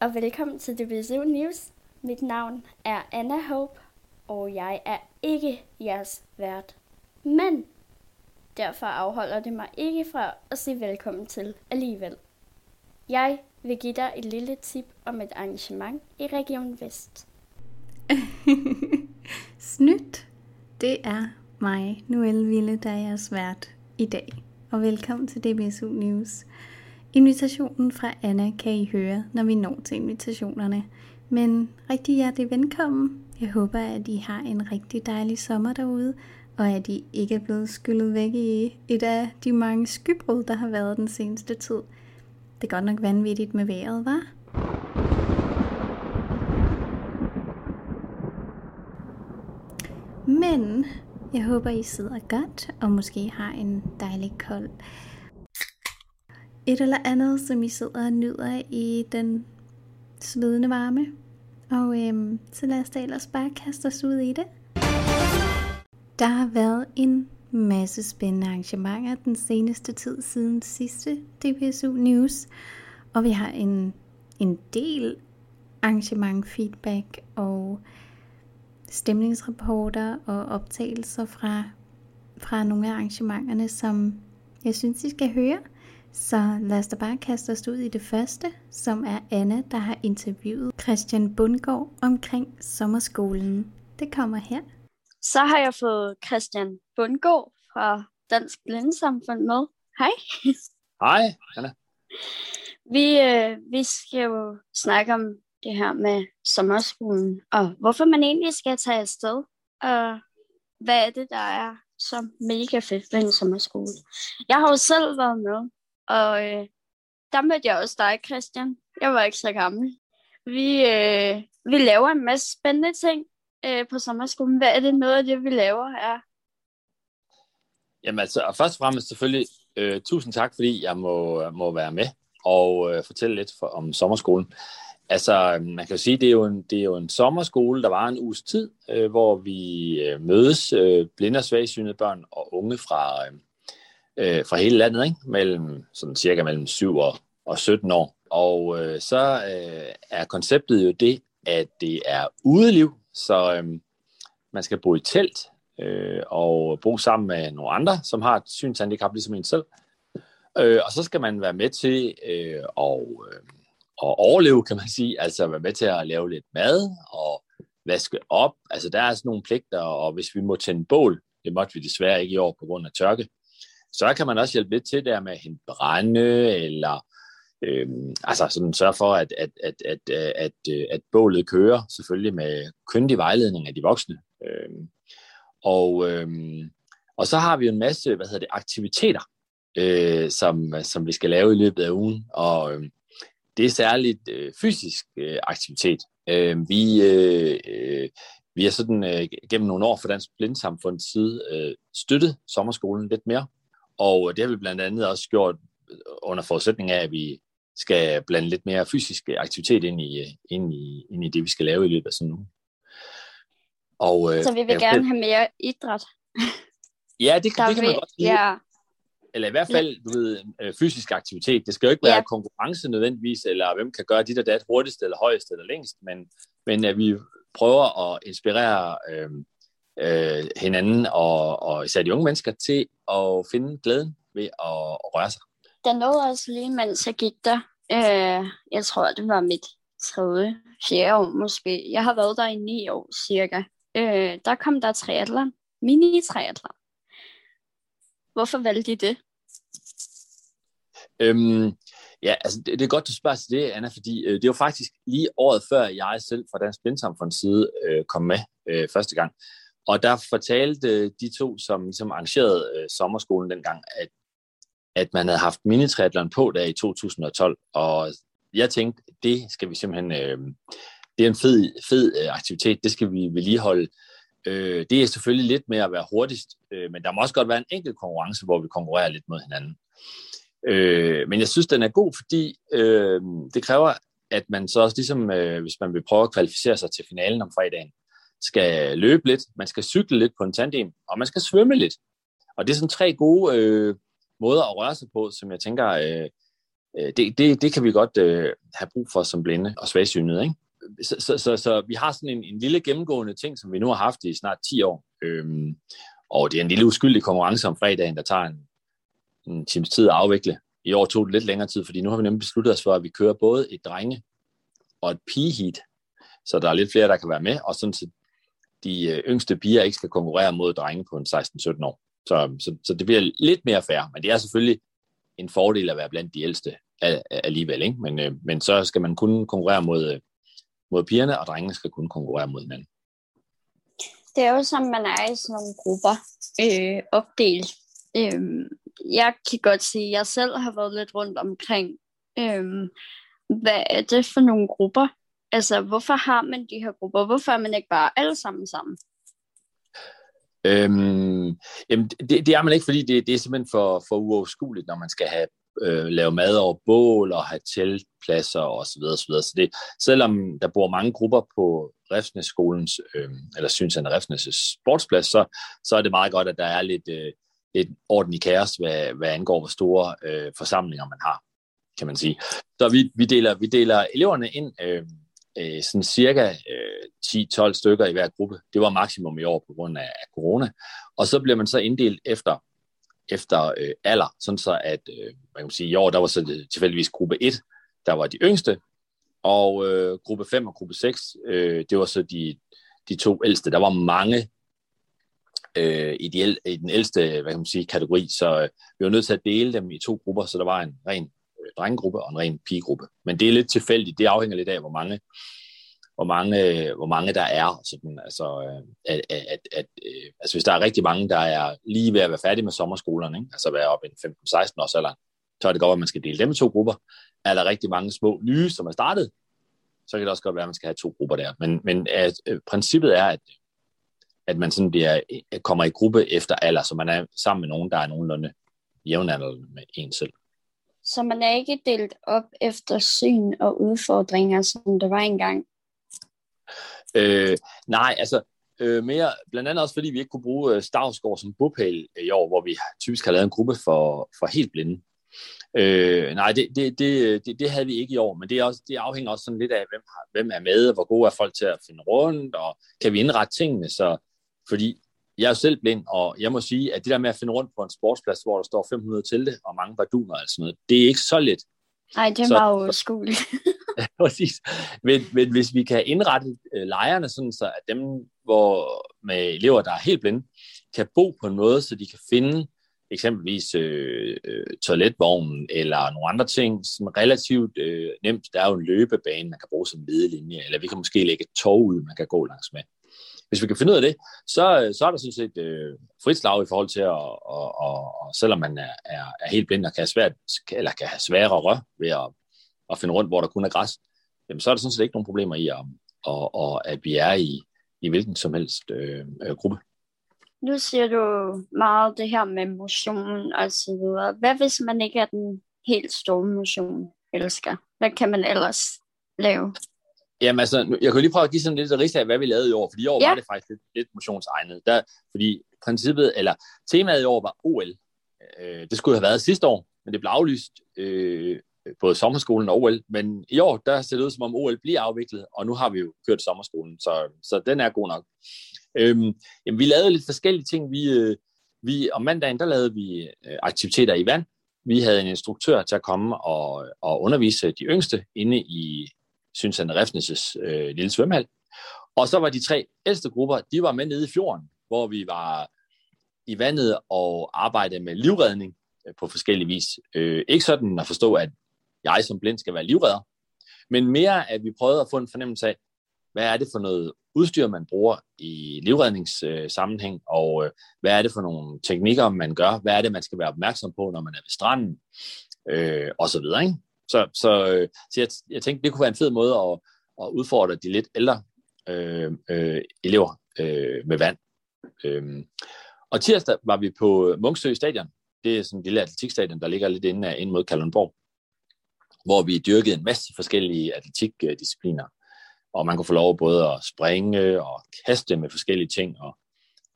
og velkommen til DBSU News. Mit navn er Anna Hope, og jeg er ikke jeres vært. Men derfor afholder det mig ikke fra at sige velkommen til alligevel. Jeg vil give dig et lille tip om et arrangement i Region Vest. Snydt. Det er mig, Noelle Ville, der er jeres vært i dag. Og velkommen til DBSU News. Invitationen fra Anna kan I høre, når vi når til invitationerne. Men rigtig hjertelig velkommen. Jeg håber, at I har en rigtig dejlig sommer derude, og at I ikke er blevet skyllet væk i et af de mange skybrud, der har været den seneste tid. Det er godt nok vanvittigt med vejret, var? Men jeg håber, I sidder godt, og måske har en dejlig kold et eller andet, som I sidder og nyder i den svedende varme. Og øhm, så lad os da ellers bare kaste os ud i det. Der har været en masse spændende arrangementer den seneste tid siden sidste DPSU News. Og vi har en, en del arrangement feedback og stemningsrapporter og optagelser fra, fra nogle af arrangementerne, som jeg synes, I skal høre. Så lad os da bare kaste os ud i det første, som er Anna, der har interviewet Christian Bundgaard omkring sommerskolen. Det kommer her. Så har jeg fået Christian Bundgaard fra Dansk Blindesamfund med. Hej. Hej, Anna. Vi, øh, vi skal jo snakke om det her med sommerskolen, og hvorfor man egentlig skal tage afsted, og hvad er det, der er så mega fedt ved en sommerskole. Jeg har jo selv været med, og øh, der mødte jeg også dig, Christian. Jeg var ikke så gammel. Vi, øh, vi laver en masse spændende ting øh, på sommerskolen. Hvad er det noget af det, vi laver her? Jamen altså, og først og fremmest selvfølgelig, øh, tusind tak, fordi jeg må, øh, må være med og øh, fortælle lidt for, om sommerskolen. Altså, man kan jo sige, det er jo en, det er jo en sommerskole, der var en uges tid, øh, hvor vi øh, mødes, øh, blinde og svagsynede børn og unge fra, øh, øh, fra hele landet, ikke? Mellem, sådan cirka mellem 7 og, og 17 år. Og øh, så øh, er konceptet jo det, at det er udeliv, så øh, man skal bo i telt øh, og bo sammen med nogle andre, som har et synshandicap ligesom en selv. Øh, og så skal man være med til øh, og, øh, at overleve, kan man sige. Altså være med til at lave lidt mad og vaske op. Altså der er sådan nogle pligter, og hvis vi må tænde bål, det måtte vi desværre ikke i år på grund af tørke, så kan man også hjælpe lidt til der med at hente brænde, eller øh, altså sådan sørge for, at, at, at, at, at, at, at bålet kører, selvfølgelig med kyndig vejledning af de voksne. Øh, og, øh, og så har vi en masse hvad hedder det, aktiviteter, øh, som, som vi skal lave i løbet af ugen, og øh, det er særligt øh, fysisk øh, aktivitet. Øh, vi, øh, øh, vi har sådan øh, gennem nogle år for Dansk Blindsamfunds side øh, støttet sommerskolen lidt mere, og det har vi blandt andet også gjort under forudsætning af, at vi skal blande lidt mere fysisk aktivitet ind i, ind i, ind i det, vi skal lave i løbet af sådan en uge. Og, øh, så vi vil ja, gerne have mere idræt. Ja, det, det kan man godt sige. Ja. Eller i hvert fald du ved, øh, fysisk aktivitet. Det skal jo ikke være ja. konkurrence nødvendigvis, eller hvem kan gøre dit og dat hurtigst, eller højst, eller længst, men, men at vi prøver at inspirere øh, øh, hinanden, og, og især de unge mennesker, til at finde glæden ved at, røre sig. Der nåede også lige, mens jeg gik der. Øh, jeg tror, det var mit tredje, fjerde år måske. Jeg har været der i ni år cirka. Øh, der kom der triathlon. Mini-triathlon. Hvorfor valgte I det? Øhm, ja, altså det, det er godt, du spørger til det, Anna, fordi øh, det var faktisk lige året før, jeg selv fra Dansk Blindsamfunds side øh, kom med øh, første gang. Og der fortalte øh, de to, som, som arrangerede øh, sommerskolen dengang, at, at man havde haft minitriathlon på der i 2012. Og jeg tænkte, det skal vi simpelthen... Øh, det er en fed, fed øh, aktivitet, det skal vi vedligeholde. Øh, det er selvfølgelig lidt med at være hurtigst, øh, men der må også godt være en enkelt konkurrence, hvor vi konkurrerer lidt mod hinanden. Øh, men jeg synes, den er god, fordi øh, det kræver, at man så også ligesom, øh, hvis man vil prøve at kvalificere sig til finalen om fredagen, skal løbe lidt, man skal cykle lidt på en tandem, og man skal svømme lidt. Og det er sådan tre gode øh, måder at røre sig på, som jeg tænker, øh, øh, det, det, det kan vi godt øh, have brug for som blinde og svagsynede, ikke? Så, så, så, så vi har sådan en, en lille gennemgående ting, som vi nu har haft i snart 10 år. Øhm, og det er en lille uskyldig konkurrence om fredagen, der tager en, en times tid at afvikle. I år tog det lidt længere tid, fordi nu har vi nemlig besluttet os for, at vi kører både et drenge- og et pigeheat, så der er lidt flere, der kan være med, og sådan så de øh, yngste piger ikke skal konkurrere mod drenge på en 16-17 år. Så, så, så det bliver lidt mere fair, men det er selvfølgelig en fordel at være blandt de ældste alligevel, ikke? Men, øh, men så skal man kun konkurrere mod, øh, mod pigerne, og drengene skal kun konkurrere mod hinanden. Det er jo som man er i sådan nogle grupper øh, opdelt. Øh, jeg kan godt sige, at jeg selv har været lidt rundt omkring, øh, hvad er det for nogle grupper? Altså, hvorfor har man de her grupper? Hvorfor er man ikke bare alle sammen sammen? Øhm, jamen, det, det er man ikke, fordi det, det er simpelthen for, for uoverskueligt, når man skal have øh, lave mad over bål og have teltpladser og så videre, så videre. Så det, selvom der bor mange grupper på Refsnes-skolens, øh, eller synes han Refsnæs' sportsplads, så, så er det meget godt, at der er lidt, øh, lidt orden i kaos, hvad, hvad angår, hvor store øh, forsamlinger man har, kan man sige. Så vi, vi, deler, vi deler eleverne ind øh, øh, sådan cirka øh, 10-12 stykker i hver gruppe. Det var maksimum i år på grund af, af corona. Og så bliver man så inddelt efter efter øh, alder, sådan så at, øh, man kan sige, i år, der var så det, tilfældigvis gruppe 1, der var de yngste, og øh, gruppe 5 og gruppe 6, øh, det var så de, de to ældste. Der var mange øh, i, de, i den ældste hvad kan man sige, kategori, så øh, vi var nødt til at dele dem i to grupper, så der var en ren drengegruppe og en ren pigegruppe. Men det er lidt tilfældigt, det afhænger lidt af, hvor mange hvor mange, hvor mange der er. Sådan, altså, øh, at, at, at, at, øh, altså, hvis der er rigtig mange, der er lige ved at være færdige med sommerskolerne, ikke? altså være op i 15-16 års alder, så er det godt, at man skal dele dem i to grupper. Er der rigtig mange små nye, som er startet, så kan det også godt være, at man skal have to grupper der. Men, men at, øh, princippet er, at, at man sådan bliver, øh, kommer i gruppe efter alder, så man er sammen med nogen, der er nogenlunde jævnaldrende med en selv. Så man er ikke delt op efter syn og udfordringer, som det var engang? Øh, nej, altså øh, mere, blandt andet også fordi vi ikke kunne bruge øh, Stavsgård som bopæl øh, i år, hvor vi typisk har lavet en gruppe for, for helt blinde. Øh, nej, det, det, det, det, det havde vi ikke i år, men det, er også, det afhænger også sådan lidt af, hvem, har, hvem er med, hvor gode er folk til at finde rundt, og kan vi indrette tingene, så, fordi jeg er selv blind, og jeg må sige, at det der med at finde rundt på en sportsplads, hvor der står 500 telte og mange barduner og sådan noget, det er ikke så let. Nej, det var jo skueligt. præcis. Men, men hvis vi kan indrette øh, lejrene sådan, så at dem hvor, med elever, der er helt blinde, kan bo på en måde, så de kan finde eksempelvis øh, øh, toiletvognen eller nogle andre ting, som er relativt øh, nemt. Der er jo en løbebane, man kan bruge som ledelinje, eller vi kan måske lægge et tog ud, man kan gå langs med. Hvis vi kan finde ud af det, så, så er der sådan set øh, frit slag i forhold til, at, og, og, og selvom man er, er, er helt blind og kan have, svært, eller kan have sværere ved at at finde rundt, hvor der kun er græs, jamen, så er der sådan set ikke nogen problemer i, at, og, og at vi er i, i hvilken som helst øh, øh, gruppe. Nu siger du meget det her med motion og så videre. Hvad hvis man ikke er den helt store motion elsker? Hvad kan man ellers lave? Jamen altså, jeg kan lige prøve at give sådan lidt rigt af, hvad vi lavede i år, fordi i år ja. var det faktisk lidt, lidt motionsegnet. Der, fordi princippet, eller temaet i år var OL. Øh, det skulle have været sidste år, men det blev aflyst øh, både sommerskolen og OL, men i år, der ser det ud som om OL bliver afviklet, og nu har vi jo kørt sommerskolen, så, så den er god nok. Øhm, jamen, vi lavede lidt forskellige ting. Vi, øh, vi, om mandagen, der lavede vi øh, aktiviteter i vand. Vi havde en instruktør til at komme og, og undervise de yngste inde i Synsande Refnes' øh, lille svømmehal. Og så var de tre ældste grupper, de var med nede i fjorden, hvor vi var i vandet og arbejdede med livredning øh, på forskellige vis. Øh, ikke sådan at forstå, at jeg som blind skal være livredder, men mere at vi prøvede at få en fornemmelse af, hvad er det for noget udstyr, man bruger i livredningssammenhæng, øh, og øh, hvad er det for nogle teknikker, man gør, hvad er det, man skal være opmærksom på, når man er ved stranden, øh, og så videre. Ikke? Så, så, øh, så jeg, jeg tænkte, det kunne være en fed måde at, at udfordre de lidt ældre øh, øh, elever øh, med vand. Øh. Og tirsdag var vi på Munksø Stadion. Det er sådan en lille atletikstadion, der ligger lidt inde, ind mod Kalundborg hvor vi dyrkede en masse forskellige atletikdiscipliner. Og man kunne få lov både at springe og kaste med forskellige ting og,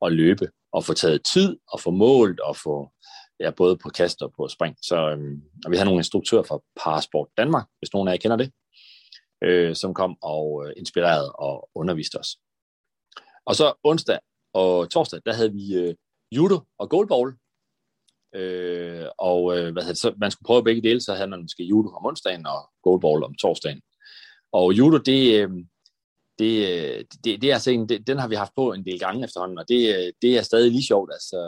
og løbe og få taget tid og få målt og få ja, både på kast og på spring. Så øhm, og vi havde nogle instruktører fra Parasport Danmark, hvis nogen af jer kender det, øh, som kom og øh, inspirerede og underviste os. Og så onsdag og torsdag, der havde vi øh, judo og goalball. Øh, og øh, hvad hedder det, så man skulle prøve begge dele, så havde man måske judo om onsdagen og goalball om torsdagen. Og judo, det, øh, det, øh, det, det er altså en, det, den har vi haft på en del gange efterhånden, og det, øh, det er stadig lige sjovt. Altså,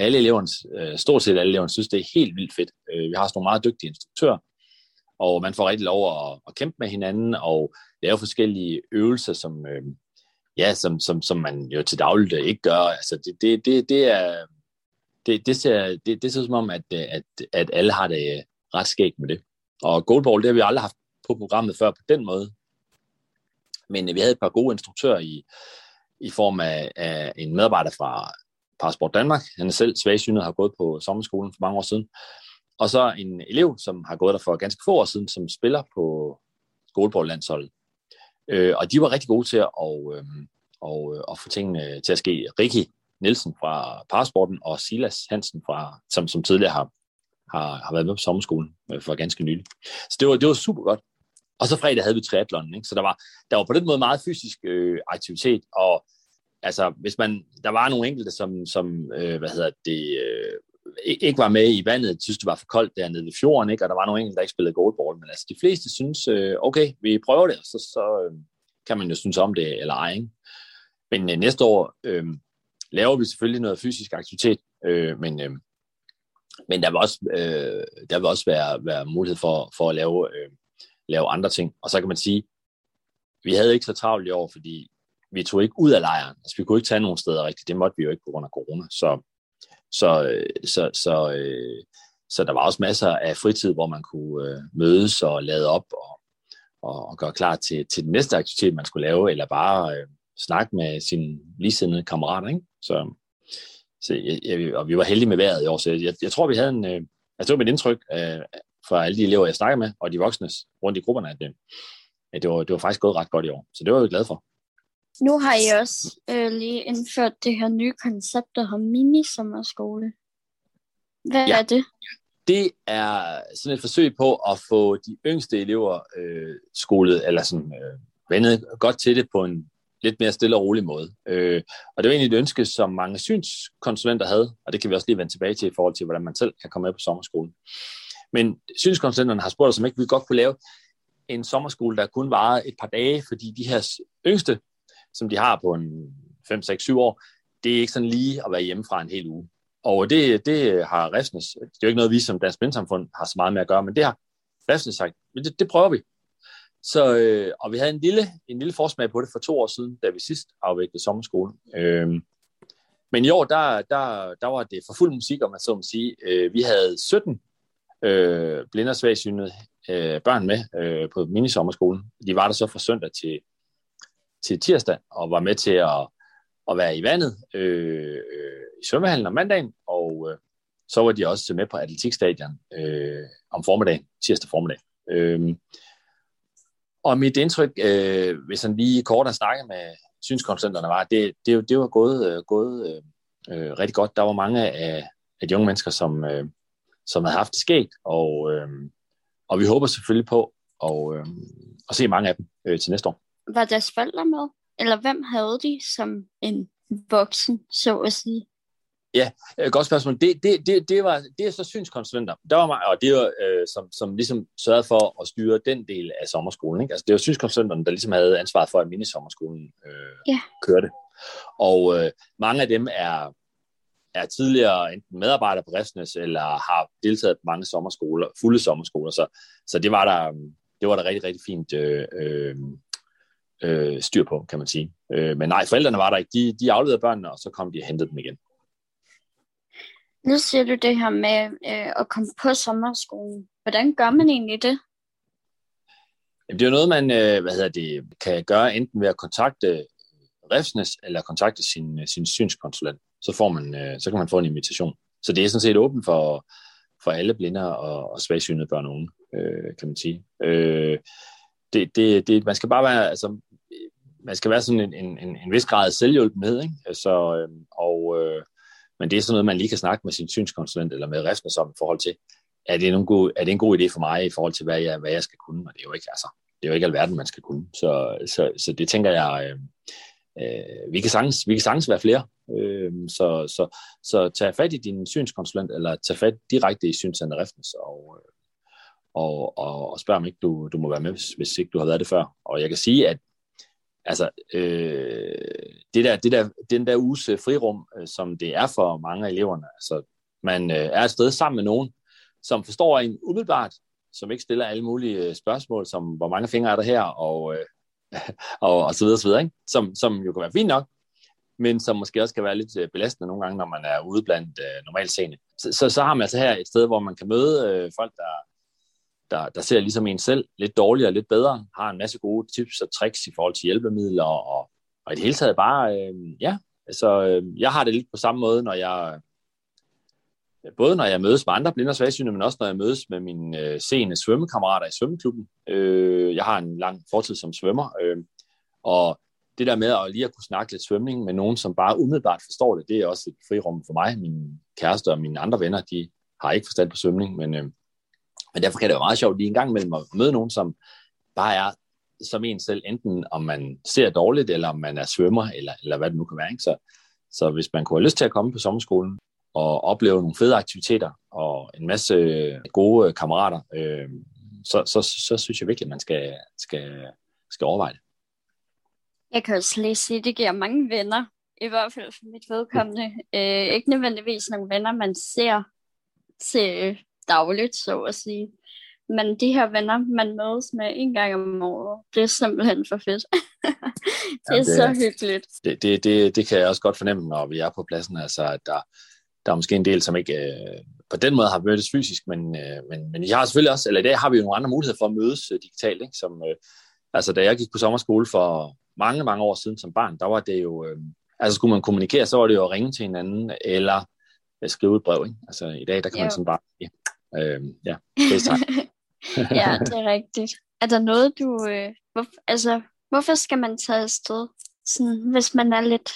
alle eleverne, øh, stort set alle eleverne, synes, det er helt vildt fedt. Øh, vi har sådan nogle meget dygtige instruktører, og man får rigtig lov at, at kæmpe med hinanden og lave forskellige øvelser, som, øh, ja, som, som, som man jo til dagligt øh, ikke gør. Altså, det, det, det, det er det, det, ser, det, det ser som om, at, at, at alle har det ret skægt med det. Og goalball, det har vi aldrig haft på programmet før på den måde. Men vi havde et par gode instruktører i, i form af, af en medarbejder fra Parasport Danmark. Han er selv svagsynet og har gået på sommerskolen for mange år siden. Og så en elev, som har gået der for ganske få år siden, som spiller på skoleboldlandsholdet. Øh, og de var rigtig gode til at, øh, og, øh, og, at få tingene til at ske. Ricky Nielsen fra Parasporten og Silas Hansen, fra, som, som tidligere har, har, har været med på sommerskolen øh, for ganske nylig. Så det var, det var super godt. Og så fredag havde vi triathlon, ikke? så der var, der var på den måde meget fysisk øh, aktivitet, og altså, hvis man, der var nogle enkelte, som, som øh, hvad hedder det, øh, ikke var med i vandet, synes det var for koldt dernede ved fjorden, ikke? og der var nogle enkelte, der ikke spillede goalball, men altså de fleste synes, øh, okay, vi prøver det, og så, så øh, kan man jo synes om det eller ej. Ikke? Men øh, næste år øh, laver vi selvfølgelig noget fysisk aktivitet, øh, men, øh, men der vil også, øh, der vil også være, være mulighed for, for at lave øh, lave andre ting. Og så kan man sige, vi havde ikke så travlt i år, fordi vi tog ikke ud af lejren. Altså, vi kunne ikke tage nogen steder rigtigt. Det måtte vi jo ikke på grund af corona. Så, så, øh, så, så, øh, så der var også masser af fritid, hvor man kunne øh, mødes og lade op og, og, og gøre klar til, til den næste aktivitet, man skulle lave, eller bare øh, snakke med sine ligesindede kammerater. Ikke? Så, så jeg, jeg, og vi var heldige med vejret i år, så jeg, jeg tror, vi havde en... Øh, altså det var mit indtryk, øh, fra alle de elever, jeg snakker med, og de voksne rundt i grupperne, at det, at det, var, det var faktisk gået ret godt i år. Så det var jeg glad for. Nu har I også øh, lige indført det her nye koncept, der hedder mini-sommerskole. Hvad ja. er det? Det er sådan et forsøg på at få de yngste elever øh, skolet, eller sådan øh, vendet godt til det på en lidt mere stille og rolig måde. Øh, og det var egentlig et ønske, som mange synskonsulenter havde, og det kan vi også lige vende tilbage til i forhold til, hvordan man selv kan komme med på sommerskolen. Men synskonsulenterne har spurgt os, om ikke vi godt kunne lave en sommerskole, der kun varer et par dage, fordi de her yngste, som de har på en 5, 6, 7 år, det er ikke sådan lige at være hjemme fra en hel uge. Og det, det har Refsnes, det er jo ikke noget, vi som Dansk Blindsamfund har så meget med at gøre, men det har Refsnes sagt, men det, det prøver vi. Så, øh, og vi havde en lille, en lille forsmag på det for to år siden, da vi sidst afviklede sommerskolen. Øh, men i år, der, der, der var det for fuld musik, om man så må sige. Øh, vi havde 17 øh, blinde og svagsynede øh, børn med øh, på minisommerskolen. De var der så fra søndag til, til tirsdag og var med til at, at være i vandet øh, i svømmehallen om mandagen, og øh, så var de også med på atletikstadion øh, om formiddagen, tirsdag formiddag. Øh, og mit indtryk, øh, hvis han lige kort har snakket med synskonsulenterne, var, at det, det, det var gået, øh, gået øh, øh, rigtig godt. Der var mange af, af de unge mennesker, som, øh, som havde haft det sket, og, øh, og vi håber selvfølgelig på at, øh, at se mange af dem øh, til næste år. Var deres forældre med? Eller hvem havde de som en voksen, så at sige? Ja, øh, godt spørgsmål. Det, det, det, det, var, det er så synskonsulenter. Der var mig, og det var, øh, som, som ligesom sørgede for at styre den del af sommerskolen. Ikke? Altså, det var synskonsulenterne, der ligesom havde ansvaret for, at minisommerskolen øh, ja. kørte. Og øh, mange af dem er er tidligere enten medarbejder på Refsnes, eller har deltaget på mange sommerskoler, fulde sommerskoler, så, så det var der, det var der rigtig, rigtig fint øh, øh, øh, styr på, kan man sige. Øh, men nej, forældrene var der ikke. De, de afleverede børnene, og så kom de og hentede dem igen. Nu siger du det her med øh, at komme på sommerskolen. Hvordan gør man egentlig det? Jamen, det er jo noget, man øh, hvad hedder det, kan gøre enten ved at kontakte Refsnes eller kontakte sin, sin synskonsulent så, får man, øh, så kan man få en invitation. Så det er sådan set åbent for, for alle blinde og, og svagsynede børn og unge, øh, kan man sige. Øh, det, det, det, man skal bare være, altså, man skal være sådan en, en, en, en vis grad af selvhjulpenhed, ikke? Altså, øh, og, øh, Men det er sådan noget, man lige kan snakke med sin synskonsulent eller med resten som i forhold til, er det, en god, er det en god idé for mig i forhold til, hvad jeg, hvad jeg skal kunne? Og det er jo ikke, altså, det er jo ikke alverden, man skal kunne. Så, så, så det tænker jeg, øh, øh, vi, kan sagtens, vi kan sagtens være flere. Øh, så, så, så tag fat i din synskonsulent, eller tag fat direkte i Synscenter Refnes, og, øh, og, og, og spørg om ikke du, du må være med, hvis, hvis ikke du har været det før. Og jeg kan sige, at altså, øh, det der, det der, den der uges øh, frirum, øh, som det er for mange af eleverne, altså man øh, er et sted sammen med nogen, som forstår en umiddelbart, som ikke stiller alle mulige øh, spørgsmål, som hvor mange fingre er der her, og, øh, og, og så videre, så videre ikke? Som, som jo kan være fint nok, men som måske også kan være lidt øh, belastende nogle gange, når man er ude blandt øh, normalt seende. Så, så, så har man altså her et sted, hvor man kan møde øh, folk, der, der, der ser ligesom en selv lidt dårligere og lidt bedre, har en masse gode tips og tricks i forhold til hjælpemidler, og, og i det hele taget bare, øh, ja, altså øh, jeg har det lidt på samme måde, når jeg både når jeg mødes med andre blinde og svagsynede, men også når jeg mødes med mine øh, seende svømmekammerater i svømmeklubben. Øh, jeg har en lang fortid som svømmer, øh, og det der med at lige at kunne snakke lidt svømning med nogen, som bare umiddelbart forstår det, det er også et frirum for mig. Min kæreste og mine andre venner, de har ikke forstand på svømning, men, øh, men derfor kan det være meget sjovt lige en gang imellem at møde nogen, som bare er som en selv, enten om man ser dårligt, eller om man er svømmer, eller, eller hvad det nu kan være. Ikke? Så, så hvis man kunne have lyst til at komme på sommerskolen, og opleve nogle fede aktiviteter og en masse gode kammerater, øh, så, så, så synes jeg virkelig, at man skal, skal, skal overveje det. Jeg kan også lige sige, at det giver mange venner, i hvert fald for mit vedkommende. Øh, ikke nødvendigvis nogle venner, man ser til øh, dagligt, så at sige. Men de her venner, man mødes med en gang om året, det er simpelthen for fedt. det er ja, det, så hyggeligt. Det, det, det, det kan jeg også godt fornemme, når vi er på pladsen, altså at der, der er måske en del, som ikke øh, på den måde har mødtes fysisk, men, øh, men, men I har selvfølgelig også, eller i dag har vi jo nogle andre muligheder for at mødes øh, digitalt. Ikke? Som, øh, altså, da jeg gik på sommerskole for mange, mange år siden som barn, der var det jo, øh, altså skulle man kommunikere, så var det jo at ringe til hinanden, eller øh, skrive et brev. Ikke? Altså i dag, der kan jo. man sådan bare, ja, øh, ja ja, det er rigtigt. Er der noget, du, øh, hvor, altså, hvorfor skal man tage afsted, sådan, hvis man er lidt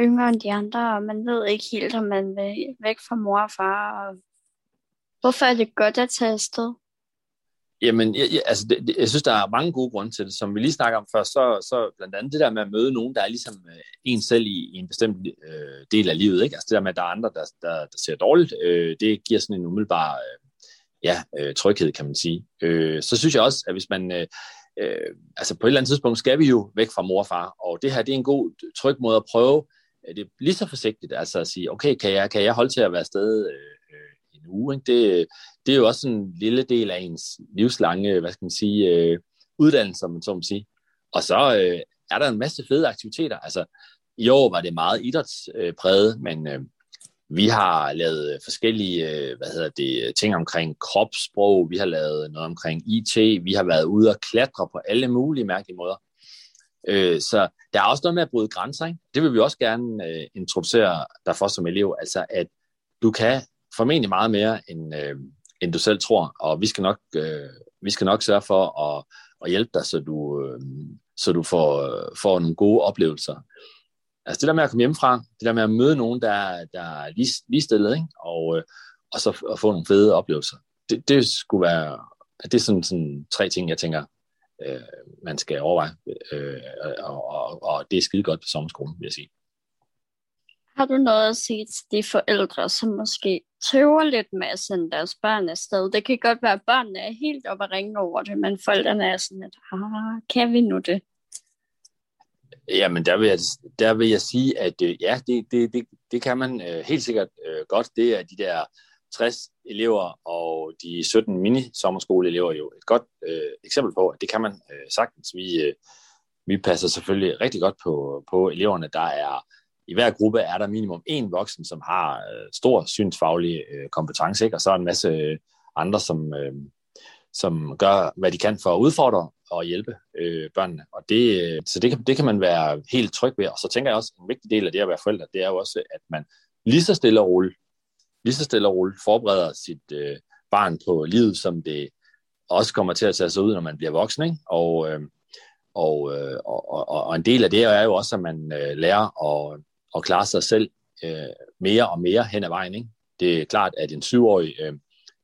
yngre end de andre, og man ved ikke helt, om man vil væk fra mor og far. Og hvorfor er det godt at tage afsted? Jamen, jeg, jeg, altså, det, det, jeg synes, der er mange gode grunde til det. Som vi lige snakker om før, så, så blandt andet det der med at møde nogen, der er ligesom øh, en selv i, i en bestemt øh, del af livet. Ikke? Altså det der med, at der er andre, der, der, der ser dårligt, øh, det giver sådan en umiddelbar øh, ja, øh, tryghed, kan man sige. Øh, så synes jeg også, at hvis man... Øh, øh, altså på et eller andet tidspunkt skal vi jo væk fra mor og far, og det her det er en god, tryg måde at prøve er det lige så forsigtigt, altså at sige, okay, kan jeg, kan jeg holde til at være afsted øh, øh, en uge? Ikke? Det, det er jo også en lille del af ens livslange, hvad skal man sige, øh, uddannelse, man så må sige. Og så øh, er der en masse fede aktiviteter. Altså, i år var det meget idrætspræget, men øh, vi har lavet øh, forskellige øh, hvad hedder det, øh, ting omkring kropssprog, vi har lavet noget omkring IT, vi har været ude og klatre på alle mulige mærkelige måder. Øh, så der er også noget med at bryde grænser. Ikke? Det vil vi også gerne øh, introducere dig for som elev. Altså at du kan formentlig meget mere, end, øh, end du selv tror. Og vi skal nok, øh, vi skal nok sørge for at, at hjælpe dig, så du, øh, så du får, får nogle gode oplevelser. Altså det der med at komme hjemmefra, det der med at møde nogen, der, der er lige, lige stillet, ikke? Og, øh, og så at få nogle fede oplevelser. Det, det skulle være, det er sådan, sådan tre ting, jeg tænker, øh, man skal overveje. Øh, og, og, og det er skide godt på sommerskolen, vil jeg sige. Har du noget at sige til de forældre, som måske tøver lidt med at sende deres børn afsted? Det kan godt være, at børnene er helt oppe at ringe over det, men forældrene er sådan lidt, ah, kan vi nu det? Jamen, der vil jeg, der vil jeg sige, at øh, ja, det, det, det, det kan man øh, helt sikkert øh, godt. Det er de der 60 elever og de 17 mini-sommerskoleelever jo et godt øh, eksempel på, at det kan man øh, sagtens. Vi, øh, vi passer selvfølgelig rigtig godt på, på eleverne. Der er i hver gruppe er der minimum en voksen, som har øh, stor synsfaglig øh, kompetence, ikke? og så er en masse øh, andre, som, øh, som gør, hvad de kan for at udfordre og hjælpe øh, børnene. Og det, øh, så det kan, det kan man være helt tryg ved. Og så tænker jeg også, en vigtig del af det at være forældre, det er jo også, at man lige så stille og roligt lige så stille og roligt forbereder sit øh, barn på livet, som det også kommer til at tage sig ud, når man bliver voksen. Ikke? Og, øh, og, øh, og, og, og en del af det er jo også, at man øh, lærer at, at klare sig selv øh, mere og mere hen ad vejen. Ikke? Det er klart, at en syvårig øh,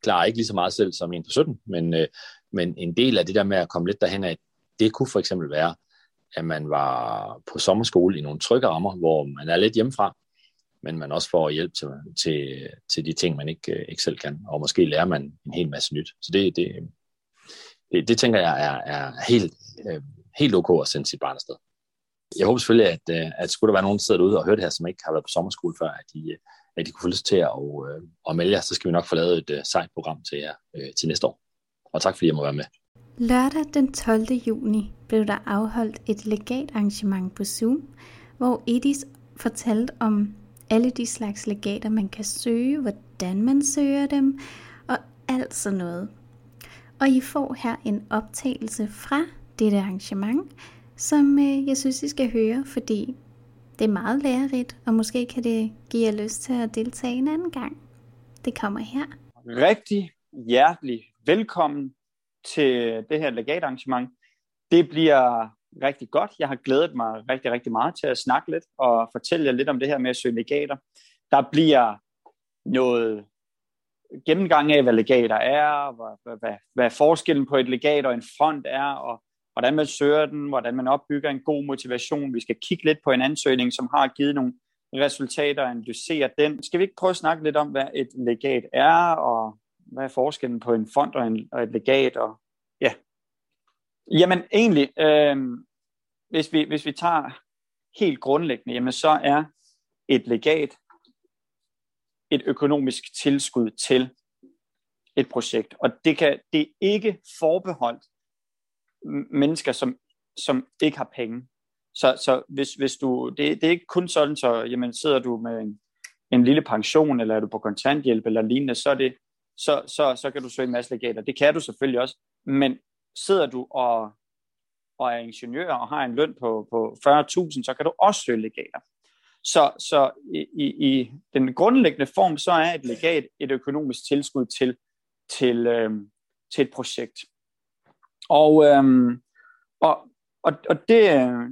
klarer ikke lige så meget selv som en på 17, men, øh, men en del af det der med at komme lidt derhen af, det kunne for eksempel være, at man var på sommerskole i nogle trygge rammer, hvor man er lidt hjemmefra, men man også får hjælp til, til, til de ting, man ikke, øh, ikke selv kan, og måske lærer man en hel masse nyt. Så det, det, det, det tænker jeg er, er helt, øh, helt ok at sende sit barn afsted. Jeg håber selvfølgelig, at, øh, at skulle der være nogen, der sidder derude og hører det her, som ikke har været på sommerskole før, at de, at kunne få lyst til at, og, øh, at melde jer, så skal vi nok få lavet et øh, sejt program til jer øh, til næste år. Og tak fordi jeg må være med. Lørdag den 12. juni blev der afholdt et legatarrangement på Zoom, hvor Edis fortalte om alle de slags legater, man kan søge, hvordan man søger dem, og alt sådan noget. Og I får her en optagelse fra dette arrangement, som øh, jeg synes, I skal høre, fordi det er meget lærerigt, og måske kan det give jer lyst til at deltage en anden gang. Det kommer her. Rigtig hjertelig velkommen til det her legatarrangement. Det bliver rigtig godt. Jeg har glædet mig rigtig, rigtig meget til at snakke lidt og fortælle jer lidt om det her med at søge legater. Der bliver noget gennemgang af, hvad legater er, hvad, hvad, hvad forskellen på et legat og en fond er, og hvordan man søger den, hvordan man opbygger en god motivation. Vi skal kigge lidt på en ansøgning, som har givet nogle resultater og analysere den. Skal vi ikke prøve at snakke lidt om, hvad et legat er, og hvad er forskellen på en fond og, en, og et legat? Og, ja. Jamen egentlig, øh, hvis, vi, hvis vi tager helt grundlæggende, jamen så er et legat et økonomisk tilskud til et projekt. Og det, kan, det er ikke forbeholdt mennesker, som, som ikke har penge. Så, så hvis, hvis du, det, det er ikke kun sådan, så jamen, sidder du med en, en lille pension, eller er du på kontanthjælp, eller lignende, så, er det, så, så, så kan du søge en masse legater. Det kan du selvfølgelig også, men sidder du og, og er ingeniør og har en løn på, på 40.000, så kan du også søge legater. Så, så i, i, i den grundlæggende form, så er et legat et økonomisk tilskud til, til, øh, til et projekt. Og, øhm, og, og, og det, øh,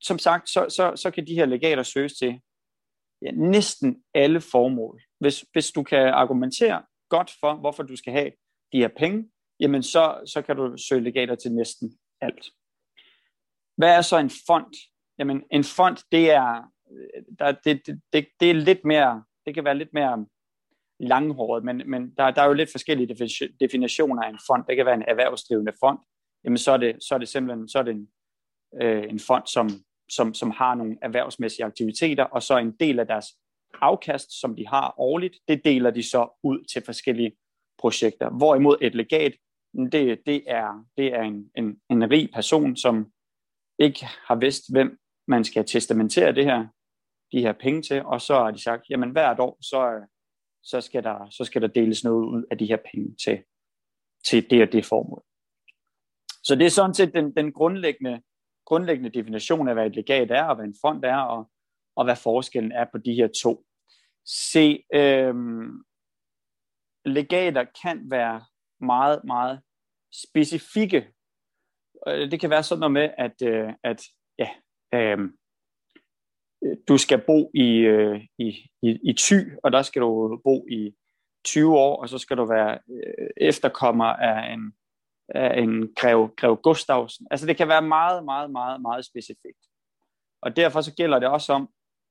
som sagt, så, så, så kan de her legater søges til ja, næsten alle formål. Hvis, hvis du kan argumentere godt for, hvorfor du skal have de her penge, jamen så, så kan du søge legater til næsten alt. Hvad er så en fond? Jamen en fond, det er, øh, der, det, det, det er lidt mere, det kan være lidt mere langhåret, men, men der, der er jo lidt forskellige definitioner af en fond. Det kan være en erhvervsdrivende fond. Jamen så er det, så er det simpelthen så er det en, øh, en fond, som, som, som har nogle erhvervsmæssige aktiviteter, og så en del af deres afkast, som de har årligt, det deler de så ud til forskellige projekter. Hvorimod et legat, det, det er, det er en, en, en rig person, som ikke har vidst, hvem man skal testamentere det her, de her penge til, og så har de sagt, jamen hvert år, så, så, skal, der, så skal der deles noget ud af de her penge til, til det og det formål. Så det er sådan set den, den grundlæggende, grundlæggende definition af, hvad et legat er, og hvad en fond er, og, og hvad forskellen er på de her to. Se, øhm, legater kan være meget, meget specifikke. Øh, det kan være sådan noget med, at, øh, at ja, øhm, du skal bo i, øh, i, i, i Thy, og der skal du bo i 20 år, og så skal du være øh, efterkommer af en, af en grev, grev Gustavsen. Altså det kan være meget, meget, meget, meget specifikt. Og derfor så gælder det også om,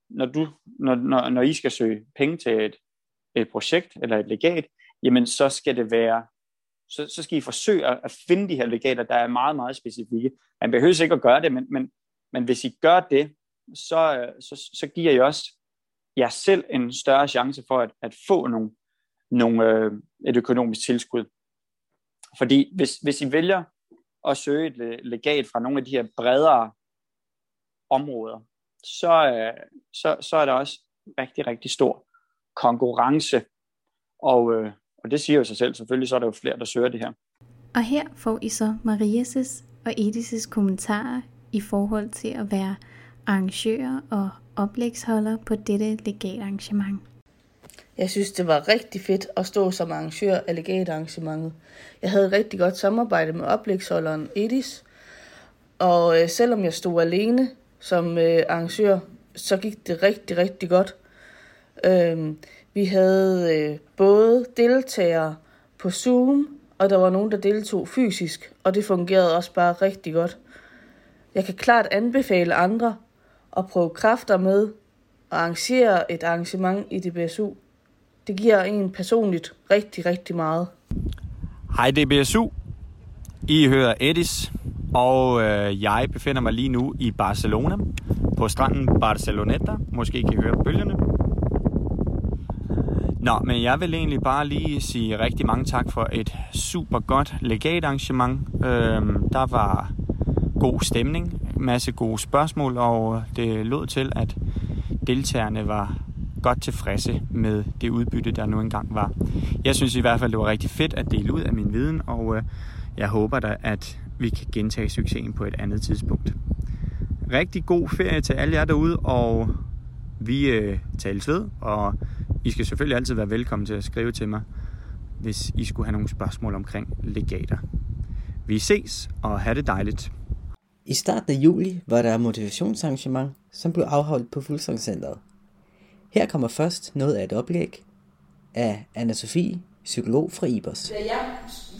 når, du, når, når, når I skal søge penge til et, et projekt eller et legat, jamen så skal det være, så, så skal I forsøge at, at finde de her legater, der er meget, meget specifikke. Man behøver ikke at gøre det, men, men, men hvis I gør det, så, øh, så, så giver I også jer selv en større chance for at, at få nogle, nogle, øh, et økonomisk tilskud. Fordi hvis, hvis I vælger at søge et legat fra nogle af de her bredere områder, så, øh, så, så er der også rigtig, rigtig stor konkurrence. Og, øh, og det siger jo sig selv, selvfølgelig så er der jo flere, der søger det her. Og her får I så Marias' og Edis' kommentarer i forhold til at være arrangører og oplægsholder på dette legatarrangement. Jeg synes, det var rigtig fedt at stå som arrangør af legatarrangementet. Jeg havde et rigtig godt samarbejde med oplægsholderen Edis, og øh, selvom jeg stod alene som øh, arrangør, så gik det rigtig, rigtig godt. Øh, vi havde øh, både deltagere på Zoom, og der var nogen, der deltog fysisk, og det fungerede også bare rigtig godt. Jeg kan klart anbefale andre at prøve kræfter med at arrangere et arrangement i DBSU. Det giver en personligt rigtig, rigtig meget. Hej DBSU. I hører Edis, og øh, jeg befinder mig lige nu i Barcelona, på stranden Barceloneta. Måske kan I høre bølgerne. Nå, men jeg vil egentlig bare lige sige rigtig mange tak for et super godt legatarrangement. Øhm, der var god stemning, masse gode spørgsmål, og det lød til, at deltagerne var godt tilfredse med det udbytte, der nu engang var. Jeg synes i hvert fald, det var rigtig fedt at dele ud af min viden, og øh, jeg håber da, at vi kan gentage succesen på et andet tidspunkt. Rigtig god ferie til alle jer derude, og vi øh, tales ved, og I skal selvfølgelig altid være velkommen til at skrive til mig, hvis I skulle have nogle spørgsmål omkring legater. Vi ses, og have det dejligt. I starten af juli var der motivationsarrangement, som blev afholdt på Fuldsangscenteret. Her kommer først noget af et oplæg af anna Sofie, psykolog fra IBOS. Da jeg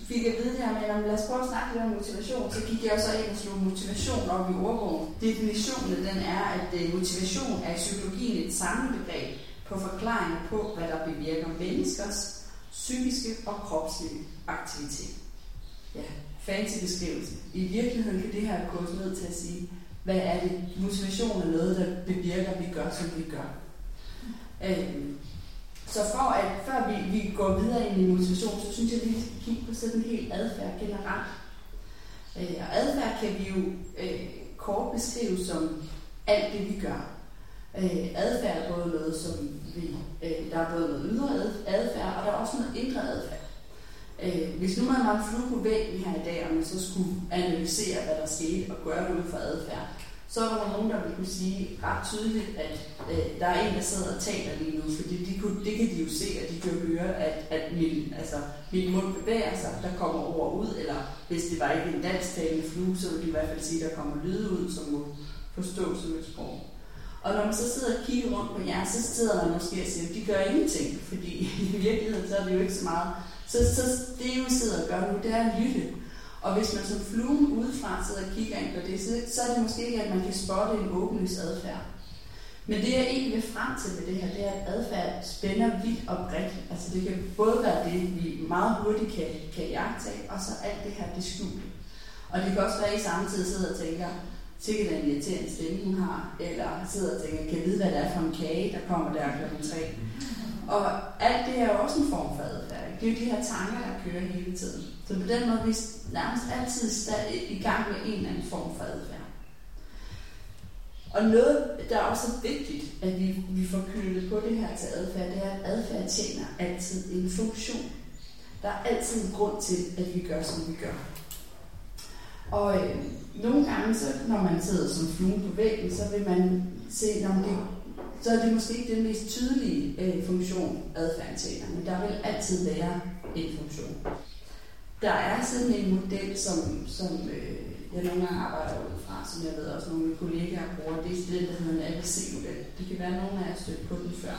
fik at vide det her med, at lad os prøve at snakke lidt om motivation, så gik jeg så ind og slog motivation op i ordbogen. Definitionen den er, at øh, motivation er i psykologien et samlebegreb på forklaring på, hvad der bevirker menneskers psykiske og kropslige aktivitet. Ja, fancy beskrivelse. I virkeligheden kan det her kurs ned til at sige, hvad er det? Motivation er noget, der bevirker, at vi gør, som vi gør. Øhm, så for at, før vi, vi går videre ind i motivation, så synes jeg, at vi skal kigge på sådan en helt adfærd generelt. Øh, og adfærd kan vi jo øh, kort beskrive som alt det, vi gør. Øh, adfærd er både noget, som vi, øh, der er både noget ydre adfærd, og der er også noget indre adfærd. Øh, hvis nu man var en flue på væggen her i dag, og man så skulle analysere, hvad der skete, og gøre det ud fra adfærd, så var der nogen, der ville kunne sige ret tydeligt, at øh, der er en, der sidder og taler lige nu, fordi de kunne, det kan de jo se, og de kan jo høre, at, at min, altså, min mund bevæger sig, der kommer ord ud, eller hvis det var ikke en dansktalende flue, så ville de i hvert fald sige, at der kommer lyde ud, som må forstås som et sprog. Og når man så sidder og kigger rundt på jer, så sidder man måske og siger, at de gør ingenting, fordi i virkeligheden så er det jo ikke så meget. Så, så det, vi sidder og gør nu, det er at lytte. Og hvis man som fluen udefra sidder og kigger ind på det, så, så er det måske ikke, at man kan spotte en åbenlys adfærd. Men det, jeg egentlig vil frem til med det her, det er, at adfærd spænder vidt og bredt. Altså det kan både være det, vi meget hurtigt kan, kan jagtage, og så alt det her, det skjulte. Og det kan også være, at I samtidig sidder og tænker, sikkert en irriterende stemme, hun har, eller sidder og tænker, kan jeg vide, hvad det er for en kage, der kommer der klokken tre. Og alt det er jo også en form for adfærd. Det er jo de her tanker, der kører hele tiden. Så på den måde er vi nærmest altid i gang med en eller anden form for adfærd. Og noget, der er også vigtigt, at vi, vi får knyttet på det her til adfærd, det er, at adfærd tjener altid en funktion. Der er altid en grund til, at vi gør, som vi gør. Og øh, nogle gange, så, når man sidder som flue på væggen, så vil man se, om det, så er det måske ikke den mest tydelige øh, funktion, adfærden tjener, men der vil altid være en funktion. Der er sådan en model, som, som øh, jeg nogle gange arbejder ud fra, som jeg ved også nogle af mine kollegaer bruger. Det er den, der hedder en ABC-model. Det kan være, at nogen af jer stødt på den før.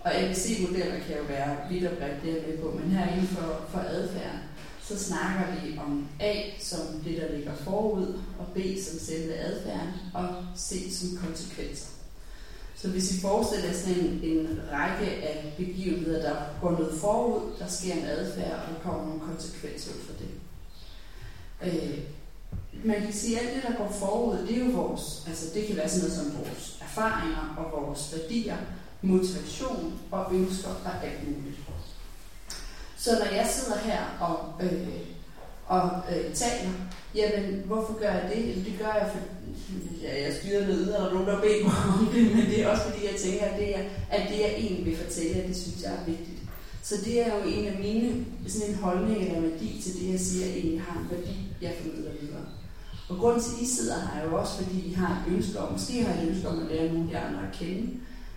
Og ABC-modeller kan jo være vidt og bredt, det er med på, men her inden for, for adfærd, så snakker vi om A som det, der ligger forud, og B som selve adfærden, og C som konsekvenser. Så hvis I forestiller jer sådan en, en række af begivenheder, der går noget forud, der sker en adfærd, og der kommer nogle konsekvenser ud for det. Øh, man kan sige, at alt det, der går forud, det er jo vores, altså det kan være sådan noget som vores erfaringer og vores værdier, motivation og ønsker og alt muligt. Så når jeg sidder her og, øh, og øh, taler, jamen hvorfor gør jeg det? Det gør jeg, for ja, jeg styrer ned, og der er nogen, der beder mig om det, men det er også fordi, jeg tænker, at det, er, at det jeg egentlig vil fortælle, det synes jeg er vigtigt. Så det er jo en af mine sådan en holdning eller værdi til det, jeg siger, at egentlig har en værdi, jeg formidler videre. Og grunden til, at I sidder her, er jo også, fordi I har et ønske om, måske har I et ønske om at lære nogle af de andre at kende.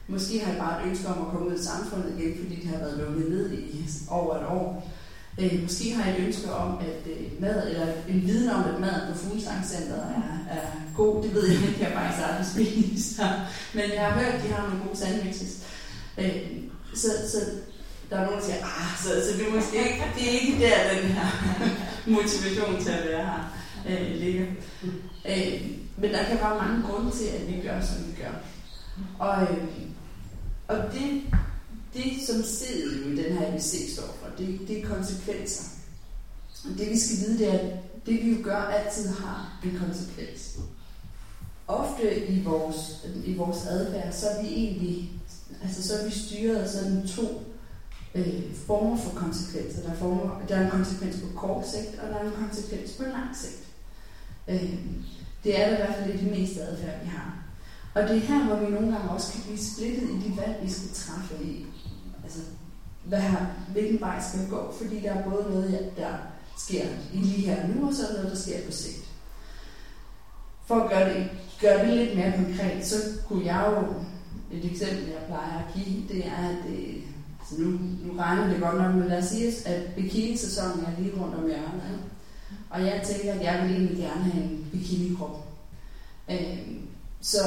Måske har I bare et ønske om at komme ud i samfundet igen, fordi det har været lukket ned i over et år. Øh, måske har I et ønske om, at øh, mad, eller en viden om, at maden på Fuglsangcenteret er, er god. Det ved jeg ikke, jeg har faktisk aldrig spist Men jeg har hørt, at de har nogle gode sandwiches. Øh, så, så der er nogen, der siger, ah, så, så det, er måske ikke, det er ikke der, den her motivation til at være her øh, ligger. Øh, men der kan være mange grunde til, at vi gør, som vi gør. Og, øh, og det, det, som stedet i den her ABC står for, det, det er konsekvenser. Og det vi skal vide, det er, at det vi jo gør altid har en konsekvens. Ofte i vores, i vores adfærd, så er vi egentlig, altså så er vi styret af sådan to øh, former for konsekvenser. Der er, former, der er en konsekvens på kort sigt, og der er en konsekvens på lang sigt. Øh, det er der i hvert fald det, det meste adfærd, vi har. Og det er her, hvor vi nogle gange også kan blive splittet i de valg, vi skal træffe i. Hvad hvilken vej skal jeg gå? Fordi der er både noget, der sker lige her nu, og så er noget, der sker på sigt. For at gøre det, gøre det lidt mere konkret, så kunne jeg jo, et eksempel, jeg plejer at give, det er, at det, så nu, nu regner det godt nok, men lad os sige, at bikini-sæsonen er lige rundt om hjørnet. Og jeg tænker, at jeg vil egentlig gerne have en bikini-krop. Øh, så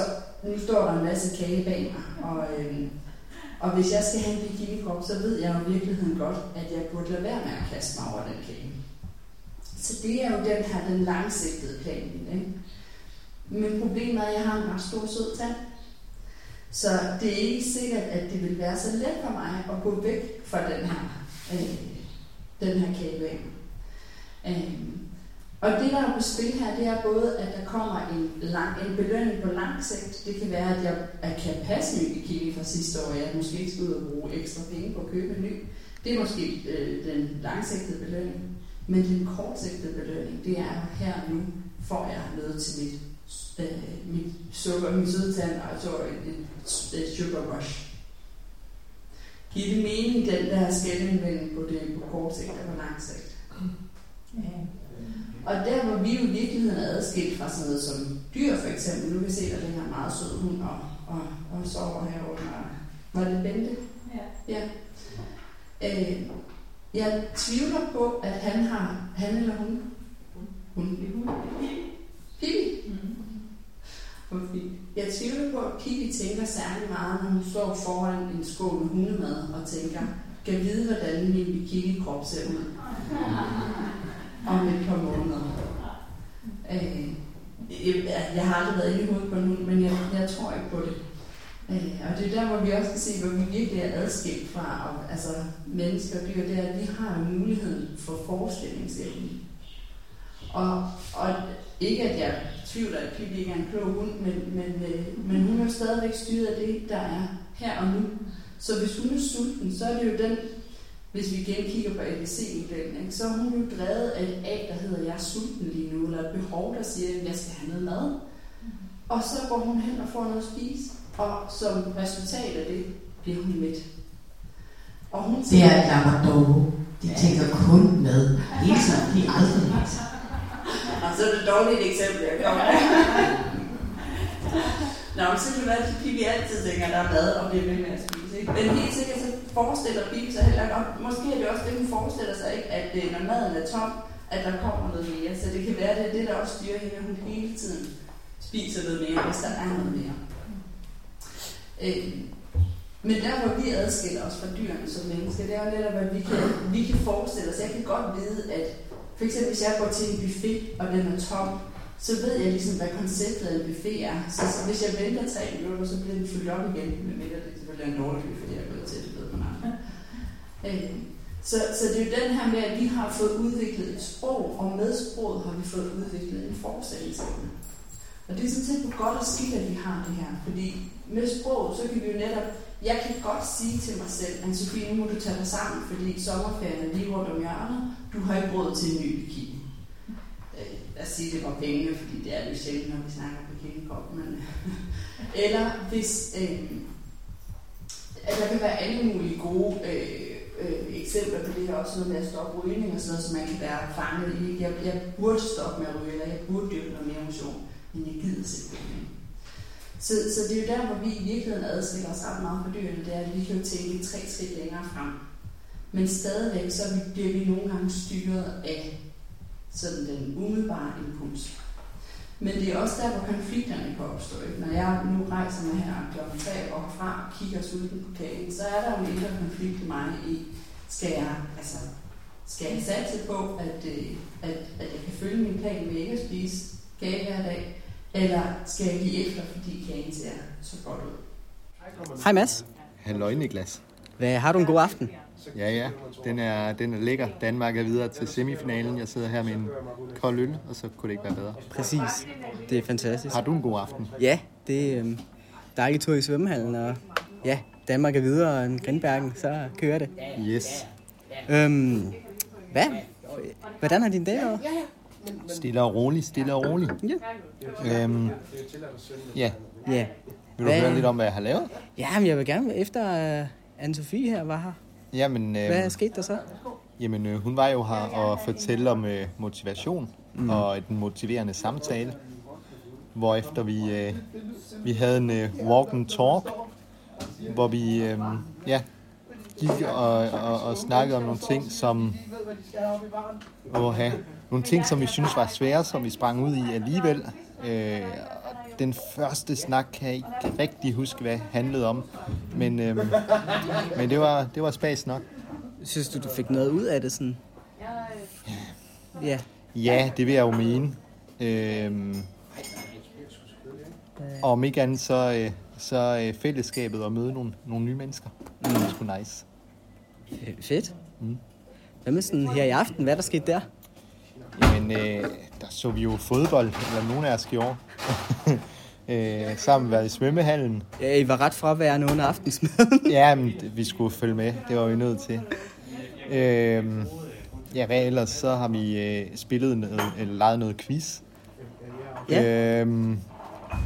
nu står der en masse kage bag mig, og, øh, og hvis jeg skal have en bikini-krop, så ved jeg jo i virkeligheden godt, at jeg burde lade være med at kaste mig over den kage. Så det er jo den her, den langsigtede plan. Ikke? Men problemet er, at jeg har en ret stor sød tand. Så det er ikke sikkert, at det vil være så let for mig at gå væk fra den her, øh, den her kage. Øh, og det, der er på spil her, det er både, at der kommer en, lang, en belønning på lang sigt. Det kan være, at jeg kan passe ny bikini fra sidste år, og jeg måske ikke skal ud og bruge ekstra penge på at købe en ny. Det er måske øh, den langsigtede belønning. Men den kortsigtede belønning, det er her nu, får jeg noget til mit, øh, mit sukker, min sødtand, altså et, et, et øh, sugar rush. Giver det mening, den der skældning mellem på det på kort sigt og på lang sigt? Ja. Og der, hvor vi jo i virkeligheden er adskilt fra sådan noget som dyr for eksempel, nu kan vi se, at den her meget sød hund og, og, og sover herunder. Var det Bente? Ja. ja. Øh, jeg tvivler på, at han har, han eller hun, hun, hun, Pippi. Mm. Jeg tvivler på, at Pippi tænker særlig meget, når hun står foran en skål med hundemad og tænker, kan vide, hvordan min bikini-krop ser ud om et par måneder. Øh, jeg, jeg har aldrig været inde i hovedet på en hund, men jeg, jeg tror ikke på det. Øh, og det er der, hvor vi også kan se, hvor vi virkelig er adskilt fra og, altså, mennesker og dyr, det er, at vi har muligheden for forestillingsevne. Og, og ikke at jeg tvivler, at Pippi ikke er en klog hund, men, men, øh, men hun er stadigvæk styret af det, der er her og nu. Så hvis hun er sulten, så er det jo den, hvis vi igen kigger på ABC-modellen, så er hun jo drevet af et A, der hedder, jeg er sulten lige nu, eller et behov, der siger, at jeg skal have noget mad. Og så går hun hen og får noget at spise, og som resultat af det bliver hun mæt. Og hun det er et labrador. De tænker kun med. Hele tiden. De er aldrig mæt. Og så er det dårligt eksempel, jeg kommer Nå, men så kan det være, at Pippi altid tænker, at der er mad og bliver ved med at spise. Ikke? Men helt sikkert så forestiller Pippi sig heller ikke, og måske er det også det, hun forestiller sig, ikke? at øh, når maden er tom, at der kommer noget mere. Så det kan være, at det er det, der også styrer hende, at hun hele tiden spiser noget mere, hvis der er noget mere. Øh, men der, hvor vi adskiller os fra dyrene som mennesker, det er jo netop, at vi kan, vi kan forestille os. Jeg kan godt vide, at for eksempel hvis jeg går til en buffet, og den er tom, så ved jeg ligesom, hvad konceptet af en buffet er. Så, så hvis jeg venter tre minutter, så bliver den fyldt op igen, med mindre det selvfølgelig er en dårlig buffet, jeg er gået til, det ved man aldrig. Øh, så, så det er jo den her med, at vi har fået udviklet et sprog, og med sproget har vi fået udviklet en forestillelse. Og det er sådan set på godt og skidt, at vi har det her, fordi med sprog, så kan vi jo netop, jeg kan godt sige til mig selv, at Sofie, nu må du tage dig sammen, fordi sommerferien er lige rundt om hjørnet, du har ikke råd til en ny bikini. Øh, lad os sige, det var penge, fordi det er jo sjældent, når vi snakker bikini men... Eller hvis, øh, at der kan være alle mulige gode øh, øh, eksempler på det her, også noget med at stoppe rygning og sådan noget, så man kan være fanget i. Jeg, jeg burde stoppe med at ryge, eller jeg burde dyrke noget mere motion, men jeg gider simpelthen så, så det er jo der, hvor vi i virkeligheden adskiller os ret meget fra dyrene, det er, at vi kan jo tænke tre skridt længere frem. Men stadigvæk, så bliver vi nogle gange styret af sådan den umiddelbare impuls. Men det er også der, hvor konflikterne kan opstå. Ikke? Når jeg nu rejser mig her klokken 3 og fra og kigger sulten på kagen, så er der jo en indre konflikt i mig i, skal jeg, altså, skal jeg satse på, at, øh, at, at jeg kan følge min plan med ikke at spise kage hver dag, eller skal jeg give efter, fordi kagen ser så godt ud? Hej Mads. Halløj Niklas. Hvad, har du en god aften? Ja, ja. Den er, den er lækker. Danmark er videre til semifinalen. Jeg sidder her med en kold øl, og så kunne det ikke være bedre. Præcis. Det er fantastisk. Har du en god aften? Ja, det er øhm, dejligt tur i svømmehallen, og ja, Danmark er videre end Grindbergen, så kører det. Yes. Øhm, hvad? Hvordan har din dag været? Stille og roligt, stille og roligt. Ja. Øhm, ja. Ja. Vil du Hvad- høre lidt om, hvad jeg har lavet? Ja, men jeg vil gerne, efter uh, Anne-Sophie her var her. Jamen, øhm, Hvad skete der så? Jamen, øh, hun var jo her og fortælle om øh, motivation Mm. og en motiverende samtale. Hvorefter vi, øh, vi havde en øh, walk and talk, hvor vi øh, ja, gik og, og, og snakkede om nogle ting, som åha, nogle ting, som vi synes var svære, som vi sprang ud i alligevel. Øh, den første snak kan jeg ikke rigtig huske, hvad handlede om, men, øh, men det var, det var spas nok. Synes du, du fik noget ud af det sådan? Ja. Ja, det vil jeg jo mene. Øhm, og om ikke andet, så, øh, så øh, fællesskabet og møde nogle, nogle nye mennesker. Det er sgu nice. Fedt. Mm. Hvad med sådan her i aften? Hvad er der sket der? Jamen, øh, der så vi jo fodbold, eller nogle af os gjorde. øh, sammen været i svømmehallen. Ja, I var ret fraværende under aftensmaden. ja, men vi skulle følge med. Det var vi nødt til. Øh, ja, hvad ellers? Så har vi øh, spillet noget, eller leget noget quiz. Ja. Øh,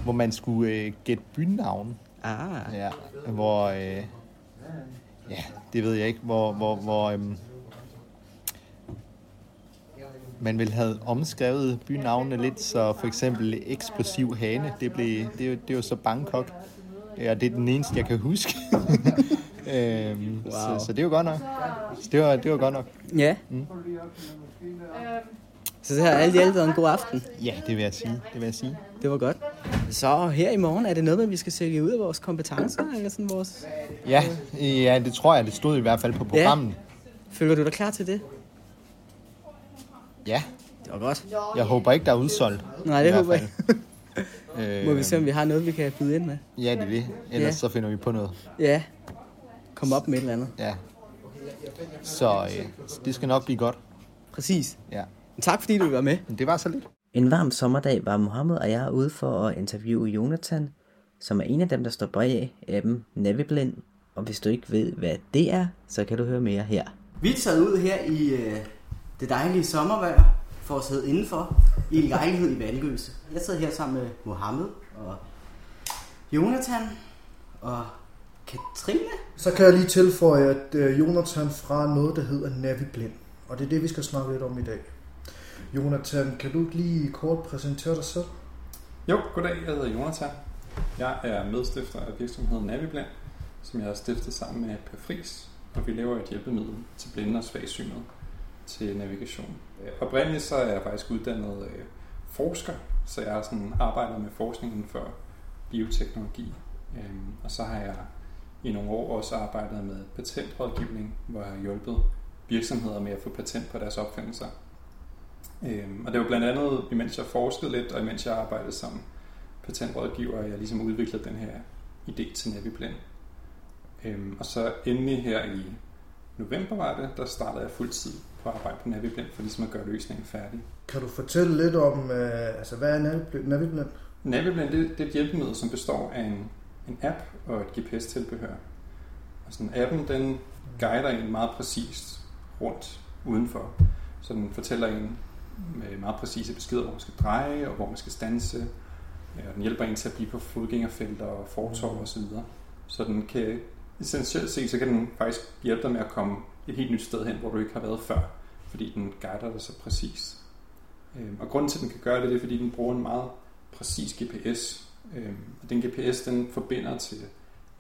hvor man skulle øh, gætte bynavn. Ah. Ja, hvor... Øh, ja, det ved jeg ikke, hvor... hvor, hvor øhm, man ville have omskrevet bynavnene lidt, så for eksempel eksplosiv hane, det, blev, det, det jo så Bangkok. Ja, det er den eneste, jeg kan huske. øhm, wow. Så, så det er jo godt nok. Det var, det var godt nok. Ja. Mm. Så det har alt i alt været en god aften. Ja, det vil jeg sige. Det vil jeg sige. Det var godt. Så her i morgen, er det noget med, at vi skal sælge ud af vores kompetencer? Eller sådan vores... Ja, ja, det tror jeg, det stod i hvert fald på programmet. Ja. Føler du dig klar til det? Ja. Det var godt. Jeg håber ikke, der er udsolgt. Nej, det håber jeg fald. Må vi se, om vi har noget, vi kan byde ind med? Ja, det er det. Ellers Ja. så finder vi på noget. Ja. Kom op med et eller andet. Ja. Så øh, det skal nok blive godt. Præcis. Ja. Tak fordi du var med. Det var så lidt. En varm sommerdag var Mohammed og jeg ude for at interviewe Jonathan, som er en af dem, der står bag appen Naviblind. Og hvis du ikke ved, hvad det er, så kan du høre mere her. Vi er taget ud her i øh, det dejlige sommervejr for at sidde indenfor i en lejlighed i Valgøse. Jeg sidder her sammen med Mohammed og Jonathan og Katrine. Så kan jeg lige tilføje, at øh, Jonathan fra noget, der hedder Naviblind. Og det er det, vi skal snakke lidt om i dag. Jonathan, kan du lige kort præsentere dig selv? Jo, goddag. Jeg hedder Jonathan. Jeg er medstifter af virksomheden Naviblind, som jeg har stiftet sammen med Per Friis, og vi laver et hjælpemiddel til blinde og svagsynede til navigation. Øh, Oprindeligt så er jeg faktisk uddannet øh, forsker, så jeg har sådan arbejdet med forskning inden for bioteknologi. Øhm, Og så har jeg i nogle år også arbejdet med patentrådgivning, hvor jeg har hjulpet virksomheder med at få patent på deres opfindelser. Øhm, og det var blandt andet, imens jeg forskede lidt, og imens jeg arbejdede som patentrådgiver, at jeg ligesom udviklede den her idé til Naviplan. Øhm, og så endelig her i november var det, der startede jeg fuldtid på at arbejde på Naviblind, for ligesom at gøre løsningen færdig. Kan du fortælle lidt om, øh, altså hvad er? Naviblind? Naviblind det, det er et hjælpemiddel, som består af en, en app og et GPS-tilbehør. Og sådan appen, den guider en meget præcist rundt udenfor. Så den fortæller en med meget præcise beskeder, hvor man skal dreje og hvor man skal stanse. Ja, og den hjælper en til at blive på fodgængerfelter og fortov og så videre. Så den kan, essentielt set, så kan den faktisk hjælpe dig med at komme et helt nyt sted hen, hvor du ikke har været før, fordi den guider dig så præcis. Øhm, Og grunden til, at den kan gøre det, det er, fordi den bruger en meget præcis GPS. Øhm, Og den GPS, den forbinder til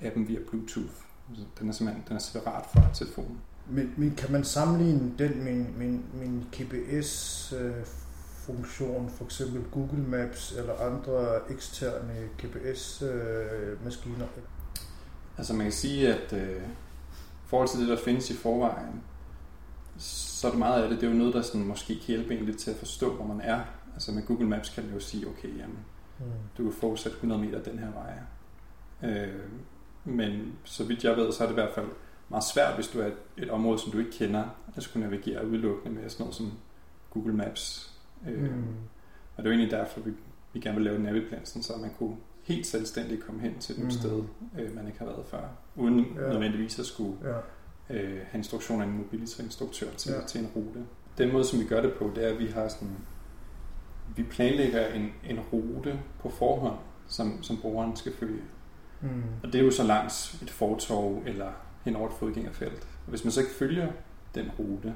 appen via Bluetooth. Så Den er simpelthen den er separat fra telefonen. Men, men kan man sammenligne den med min, min, min GPS-funktion, øh, for eksempel Google Maps eller andre eksterne GPS-maskiner? Øh, Altså man kan sige, at øh, i forhold til det, der findes i forvejen, så er det meget af det, det er jo noget, der sådan måske kan hjælpe en lidt til at forstå, hvor man er. Altså med Google Maps kan du jo sige, okay, jamen, Mm. du kan forudsætte 100 meter den her vej. Øh, men så vidt jeg ved, så er det i hvert fald meget svært, hvis du er et, et område, som du ikke kender, at skulle navigere udelukkende med sådan noget som Google Maps. Øh, Mm. Og det er jo egentlig derfor, vi, vi gerne vil lave en naviplan, sådan så man kunne helt selvstændigt komme hen til et Mm. sted, øh, man ikke har været før, uden Ja. nødvendigvis at skulle Ja. øh, have instruktion af en mobilitetsinstruktør til, Ja. til en rute. Den måde, som vi gør det på, det er, at vi har sådan, vi planlægger en, en rute på forhånd, som, som brugeren skal følge. Mm. Og det er jo så langs et fortov eller hen over et fodgængerfelt. Og hvis man så ikke følger den rute,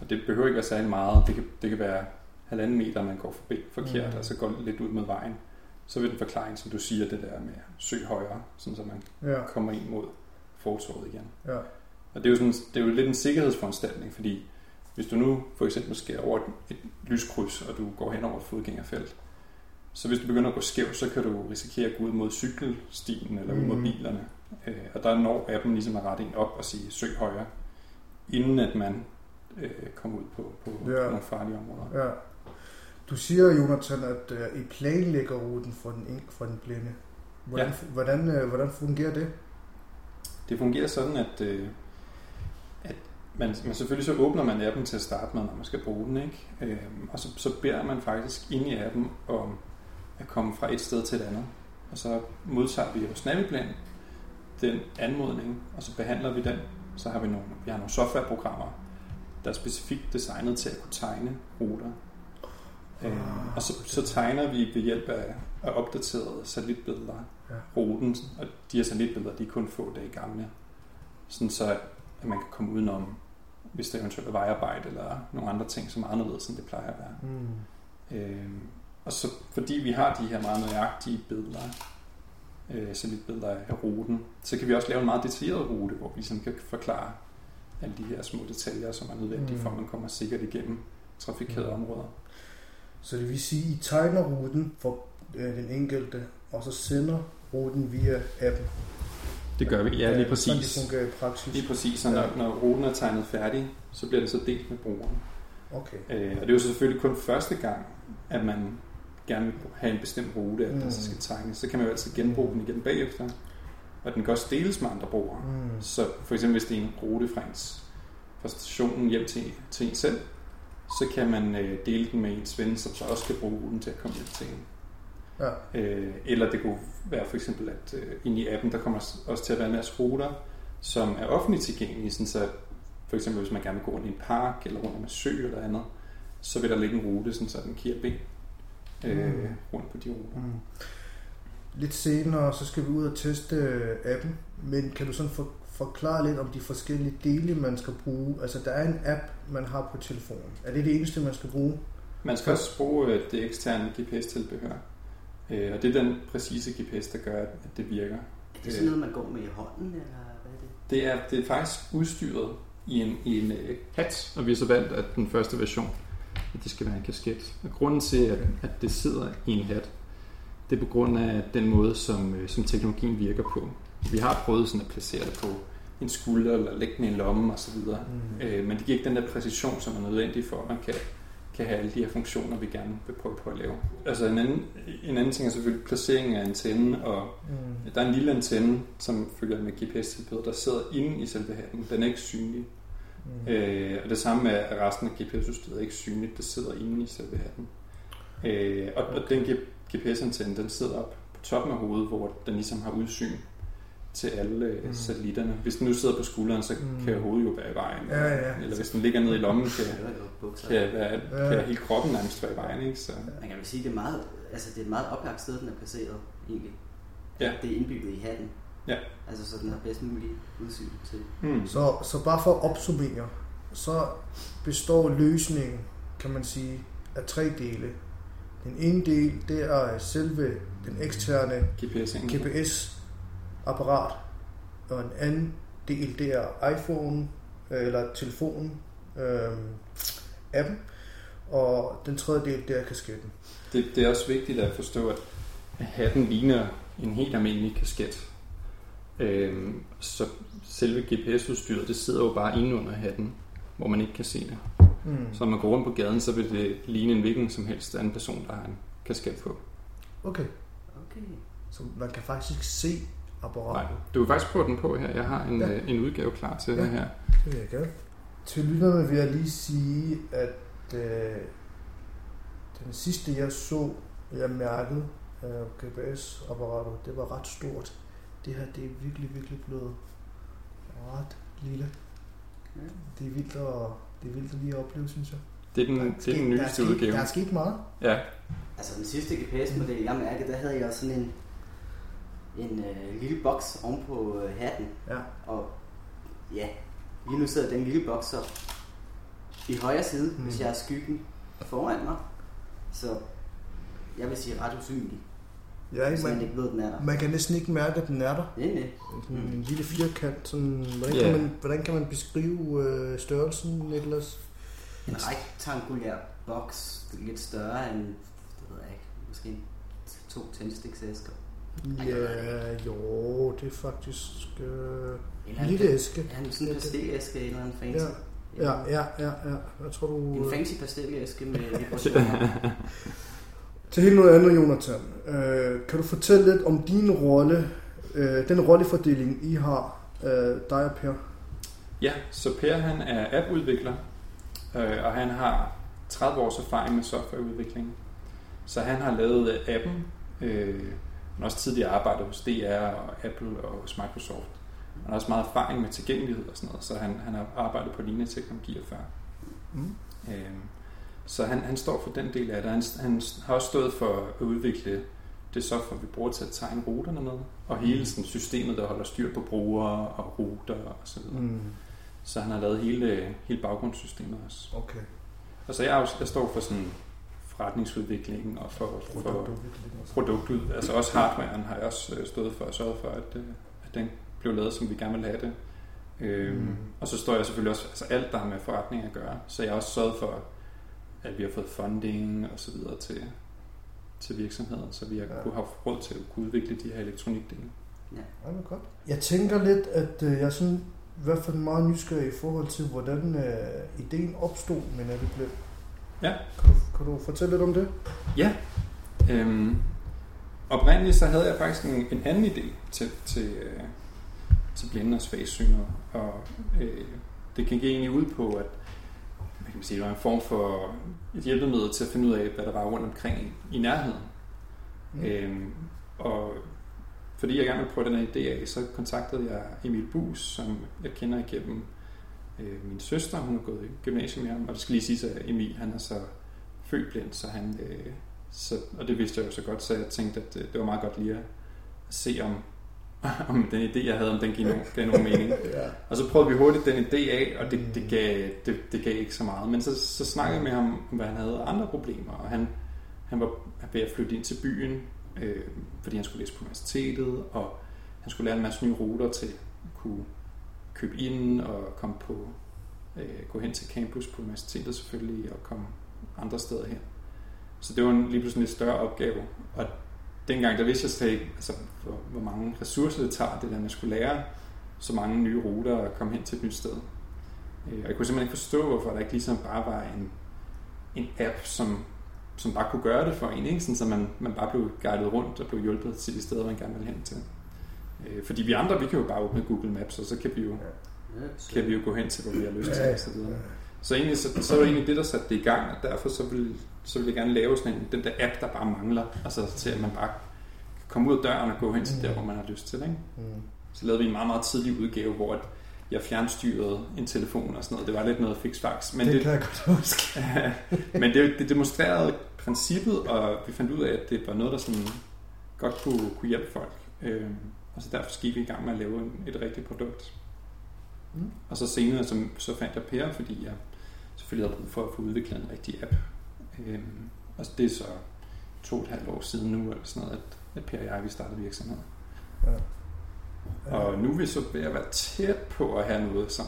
og det behøver ikke være særlig meget, det kan, det kan være halvanden meter, man går forbi forkert, Mm. mm. altså går lidt ud med vejen, så vil den forklaring, som du siger, det der med søg højere, sådan så man Ja. kommer ind mod fortovet igen. Ja. Og det er, jo sådan, det er jo lidt en sikkerhedsforanstaltning, fordi hvis du nu for eksempel skal over et, et lyskryds, og du går hen over et fodgængerfelt, så hvis du begynder at gå skævt, så kan du risikere at gå ud mod cykelstien eller ud mod Mhm. bilerne. Øh, og der når appen ligesom at rette en op og sige søg højere, inden at man øh, kommer ud på, på Ja. nogle farlige områder. Ja. Du siger, Jonathan, at uh, I planlægger ruten for den, en- for den blinde. Hvordan, Ja. hvordan, uh, hvordan fungerer det? Det fungerer sådan, at, øh, at man, man selvfølgelig så åbner man appen til at starte med, når man skal bruge den, ikke? Øh, og så, så beder man faktisk ind i appen om at komme fra et sted til et andet. Og så modtager vi hos Naviplan den anmodning, og så behandler vi den. Så har vi nogle, vi har nogle softwareprogrammer, der er specifikt designet til at kunne tegne ruter. Øh, og så, så tegner vi ved hjælp af, af opdaterede satellitbilleder Ja. ruten, og de her satellitbilleder, de er kun få dage gamle. Sådan så, at man kan komme udenom, hvis der eventuelt er vejarbejde eller nogle andre ting, som er anderledes, end det plejer at være. Mm. Øh, og så fordi vi har de her meget nøjagtige billeder, øh, satellitbilleder af ruten, så kan vi også lave en meget detaljeret rute, hvor vi ligesom kan forklare alle de her små detaljer, som er nødvendige Mm. for, at man kommer sikkert igennem trafikerede Mm. områder. Så det vil sige, at I tegner ruten for øh, den enkelte, og så sender ruten via appen. Det gør vi, ja, lige præcis. Sådan det fungerer i praksis. Lige præcis, så når, når ruten er tegnet færdig, så bliver det så delt med brugeren. Okay. Øh, og det er jo selvfølgelig kun første gang, at man gerne vil have en bestemt rute, at mm. der så skal tegnes. Så kan man jo altid genbruge den igen bagefter. Og den kan også deles med andre brugere. Mm. Så for eksempel hvis det er en rute fra, ens, fra stationen hjem til, til en selv, så kan man øh, dele den med ens ven, som så også kan bruge ruten til at komme til en. Ja. Øh, eller det kunne være for eksempel, at øh, inde i appen, der kommer også til at være en masse ruter, som er offentligt tilgængelige, sådan så for eksempel hvis man gerne vil gå rundt i en park, eller rundt om en sø eller andet, så vil der ligge en rute, sådan så den kan hjælpe en øh, Mm. rundt på de ruter. Mm. Lidt senere, så skal vi ud og teste øh, appen, men kan du sådan for, forklare lidt om de forskellige dele, man skal bruge? Altså, der er en app, man har på telefonen. Er det det eneste, man skal bruge? Man skal også bruge øh, det eksterne GPS-tilbehør. Øh, og det er den præcise GPS, der gør, at det virker. Er det sådan noget, man går med i hånden, eller hvad er det? Det er, det er faktisk udstyret i en, i en øh, hat, og vi har så valgt, at den første version, at det skal være en kasket. Og grunden til, at, at det sidder i en hat, det er på grund af den måde, som, som teknologien virker på. Vi har prøvet sådan at placere det på en skulder, eller lægge den i en lomme osv., mm. øh, men det giver ikke den der præcision, som er nødvendig for, at man kan, kan have alle de her funktioner, vi gerne vil prøve på at lave. Altså en anden, en anden ting er selvfølgelig placeringen af antennen, og Mm. der er en lille antenne, som følger med GPS-tilbud, der sidder inde i selve hatten. Den er ikke synlig. Mm. Øh, og det samme er, resten af GPS-udstyret er ikke synligt. Det sidder inde i selve hatten. Øh, og, og den GPS-antenne, den sidder op på toppen af hovedet, hvor den ligesom har udsyn til alle øh, Mm. satellitterne. Hvis den nu sidder på skulderen, så Mm. kan hovedet jo være i vejen. Ja, ja. Eller hvis den ligger nede i lommen, kan, kan, være, Ja. kan hele kroppen nærmest være i vejen. Ikke? Så, Man kan vel sige, at det er meget, altså det er et meget oplagt sted, den er placeret, egentlig. Ja. Det er indbygget i hatten. Ja. Altså, så den har bedst mulig udsyn til. mm. Så, så bare for at opsummere, så består løsningen, kan man sige, af tre dele. Den ene del, det er selve den eksterne GPS, GPS-apparat, og en anden del, det er iPhone, øh, eller telefonen, øh, appen, og den tredje del, det er kasketten. Det, det er også vigtigt at forstå, at hatten ligner en helt almindelig kasket. Øhm, så selve GPS-udstyret, det sidder jo bare inde under hatten, hvor man ikke kan se det. Mm. Så når man går rundt på gaden, så vil det ligne en hvilken som helst anden person, der har en kasket på. Okay. Okay. Så man kan faktisk se apparatet. Nej, du vil faktisk prøve den på her. Jeg har en, Ja. ja. en udgave klar til Ja. det her. Det vil jeg gerne. Til lytterne vil jeg lige sige, at øh, den sidste jeg så, jeg mærkede af GPS-apparatet, det var ret stort. Det her, det er virkelig, virkelig blevet ret lille. Ja. Det er vildt at, det er vildt at lige opleve, synes jeg. Det er den, det er sket- den der er nyeste sket- udgave. Der er sket meget. Ja, Altså den sidste GPS-model, jeg mærkede, der havde jeg også sådan en, en øh, lille boks oven på øh, hatten. Ja. Og ja, lige nu sidder den lille boks så i højre side, mm. hvis Mm. jeg har skyggen foran mig. Så jeg vil sige ret usynlig. Ja, hvis man man, ikke ved, den er der. man kan næsten ikke mærke, at den er der. Det er det. Sådan en lille firkant. Sådan, hvordan, Ja. kan man, hvordan kan man beskrive øh, størrelsen, Niklas? En rektangulær boks, lidt større end, det ved jeg ikke, måske to tændstiksæsker. Ja, jo, det er faktisk øh, en lille æske. Ja, en sådan en det- pastelæske eller en fancy. Ja, ja, ja, ja. Jeg tror, du... En øh, fancy pastelæske med vibrationer. Til helt noget andet, Jonathan. Øh, kan du fortælle lidt om din rolle, øh, den rollefordeling, I har, øh, dig og Per? Ja, så Per han er appudvikler, øh, og han har 30 års erfaring med softwareudvikling. Så han har lavet appen, øh, han har også tidligere arbejdet hos DR og Apple og hos Microsoft. Han har også meget erfaring med tilgængelighed og sådan noget, så han, han har arbejdet på lignende teknologier før. Mm. Øh, så han, han står for den del af det. Han, han har også stået for at udvikle det software, vi bruger til at tegne ruterne med, og hele sådan, systemet, der holder styr på brugere og ruter og så videre. Mm. Så han har lavet hele, hele baggrundssystemet også. Okay. Og så jeg, jeg står for sådan forretningsudvikling og for, for Produktudvikling også. produktud. Altså også hardwaren har jeg også øh, stået for at sørge for, at, øh, at den blev lavet, som vi gerne vil have det. Øhm, Mm. Og så står jeg selvfølgelig også, altså alt der har med forretning at gøre. Så jeg har også sørget for, at vi har fået funding og så videre til, til virksomheder, så vi har Ja. kunne have råd til at kunne udvikle de her elektronikdele. Ja. Ja, det er godt. Jeg tænker lidt, at øh, jeg er sådan, i hvert fald meget nysgerrig i forhold til, hvordan øh, ideen opstod med Naviblend. Ja. Kan du, kan du fortælle lidt om det? Ja. Øhm, oprindeligt så havde jeg faktisk en, en anden idé til, til, øh, til blinde og svagsynede, og øh, det gik egentlig ud på, at hvad kan man sige, det var en form for et hjælpemiddel til at finde ud af, hvad der var rundt omkring i, i nærheden. Mm. Mm. Øhm, og fordi jeg gerne ville prøve den her idé af, så kontaktede jeg Emil Bus, som jeg kender igennem øh, min søster. Hun har gået i gymnasium med ham, og det skal lige sige, at Emil han er så født blind, så han, øh, så, og det vidste jeg jo så godt, så jeg tænkte, at øh, det var meget godt lige at se, om, om den idé, jeg havde, om den gav nogen, gav nogen mening. Ja. Og så prøvede vi hurtigt den idé af, og det, det, gav, det, det gav ikke så meget. Men så, så snakkede jeg med ham, om hvad han havde andre problemer, og han, han var ved at flytte ind til byen, øh, fordi han skulle læse på universitetet, og han skulle lære en masse nye ruter til at kunne købe ind og komme på, øh, gå hen til campus på universitetet selvfølgelig, og komme andre steder hen. Så det var en, lige pludselig en lidt større opgave, og dengang der vidste jeg slet ikke, altså, hvor, hvor mange ressourcer det tager, det der at skulle lære så mange nye ruter og komme hen til et nyt sted. Øh, Og jeg kunne simpelthen ikke forstå, hvorfor der ikke ligesom bare var en, en app, som, som bare kunne gøre det for en, ikke? Sådan, så man, man bare blev guidet rundt og blev hjulpet til de steder, man gerne ville hen til. Øh, Fordi vi andre, vi kan jo bare åbne Google Maps, og så kan vi jo, kan vi jo gå hen til, hvor vi har lyst til, og så videre. Så, egentlig, så, så var det egentlig det, der satte det i gang, og derfor så ville, så ville jeg gerne lave sådan en, den der app, der bare mangler, altså til at man bare kan komme ud af døren og gå hen til der, hvor man har lyst til. Ikke? Mm. Så lavede vi en meget, meget tidlig udgave, hvor at jeg fjernstyrede en telefon og sådan noget. Det var lidt noget fiksfaks. Men Det kan jeg godt huske. men det, det demonstrerede princippet, og vi fandt ud af, at det var noget, der sådan godt kunne, kunne hjælpe folk. Øhm, og så derfor gik vi i gang med at lave en, et rigtigt produkt. Mm. Og så senere så, så fandt jeg Per, fordi jeg selvfølgelig havde brug for at få udviklet en rigtig app. Øhm, og det er så to og et halvt år siden nu, eller sådan noget, at, at Per og jeg vi startede virksomheden. Ja. Og nu er vi så ved at være tæt på at have noget, som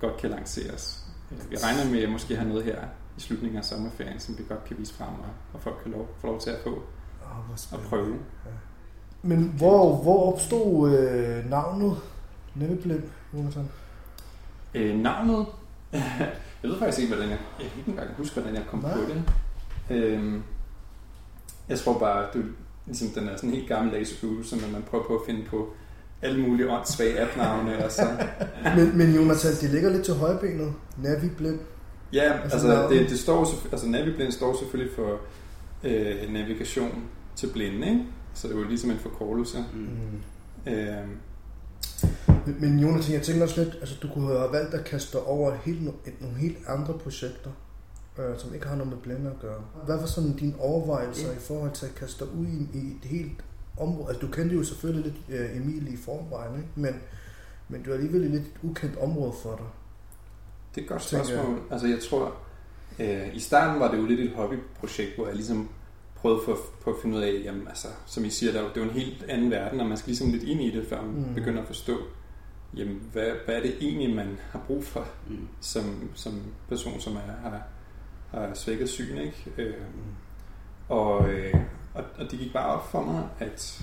godt kan lanceres. Øh, Vi regner med at måske have noget her i slutningen af sommerferien, som vi godt kan vise frem, og, og folk kan lov, få lov til at få oh, og prøve. Ja. Men hvor, hvor opstod øh, navnet Netteblind, Jonathan? Øh, navnet? jeg ved faktisk ikke, hvordan jeg... Jeg kan ikke engang huske, hvordan jeg kom Nej. på det. Øh, jeg tror bare, du, ligesom den er sådan en helt gammeldags øvelse, når man prøver på at finde på alle mulige åndssvage app-navne. og så. men, men Jonathan, det ligger lidt til højbenet. Naviblind. Ja, altså, altså det, det står, altså Naviblind står selvfølgelig for øh, navigation til blinde, ikke? Så det er jo ligesom en forkortelse. Mm. Øh, men, men Jonathan, jeg tænker også lidt, altså du kunne have valgt at kaste over helt, nogle helt andre projekter øh, som ikke har noget med blinde at gøre. Hvad var sådan dine overvejelser ja. i forhold til at kaste dig ud i, i et helt område? Altså du kendte jo selvfølgelig lidt uh, Emil i forvejen, ikke? Men, men det var alligevel et lidt ukendt område for dig. Det er et godt spørgsmål. Jeg. Altså jeg tror, øh, i starten var det jo lidt et hobbyprojekt, hvor jeg ligesom prøvede på, på at finde ud af, jamen, altså, som I siger, der, det er jo en helt anden verden, og man skal ligesom lidt ind i det, før man mm. begynder at forstå, jamen, hvad, hvad er det egentlig, man har brug for mm. som, som person, som er, har, har svækket syn, ikke? Øh, og, øh, og, og det gik bare op for mig, at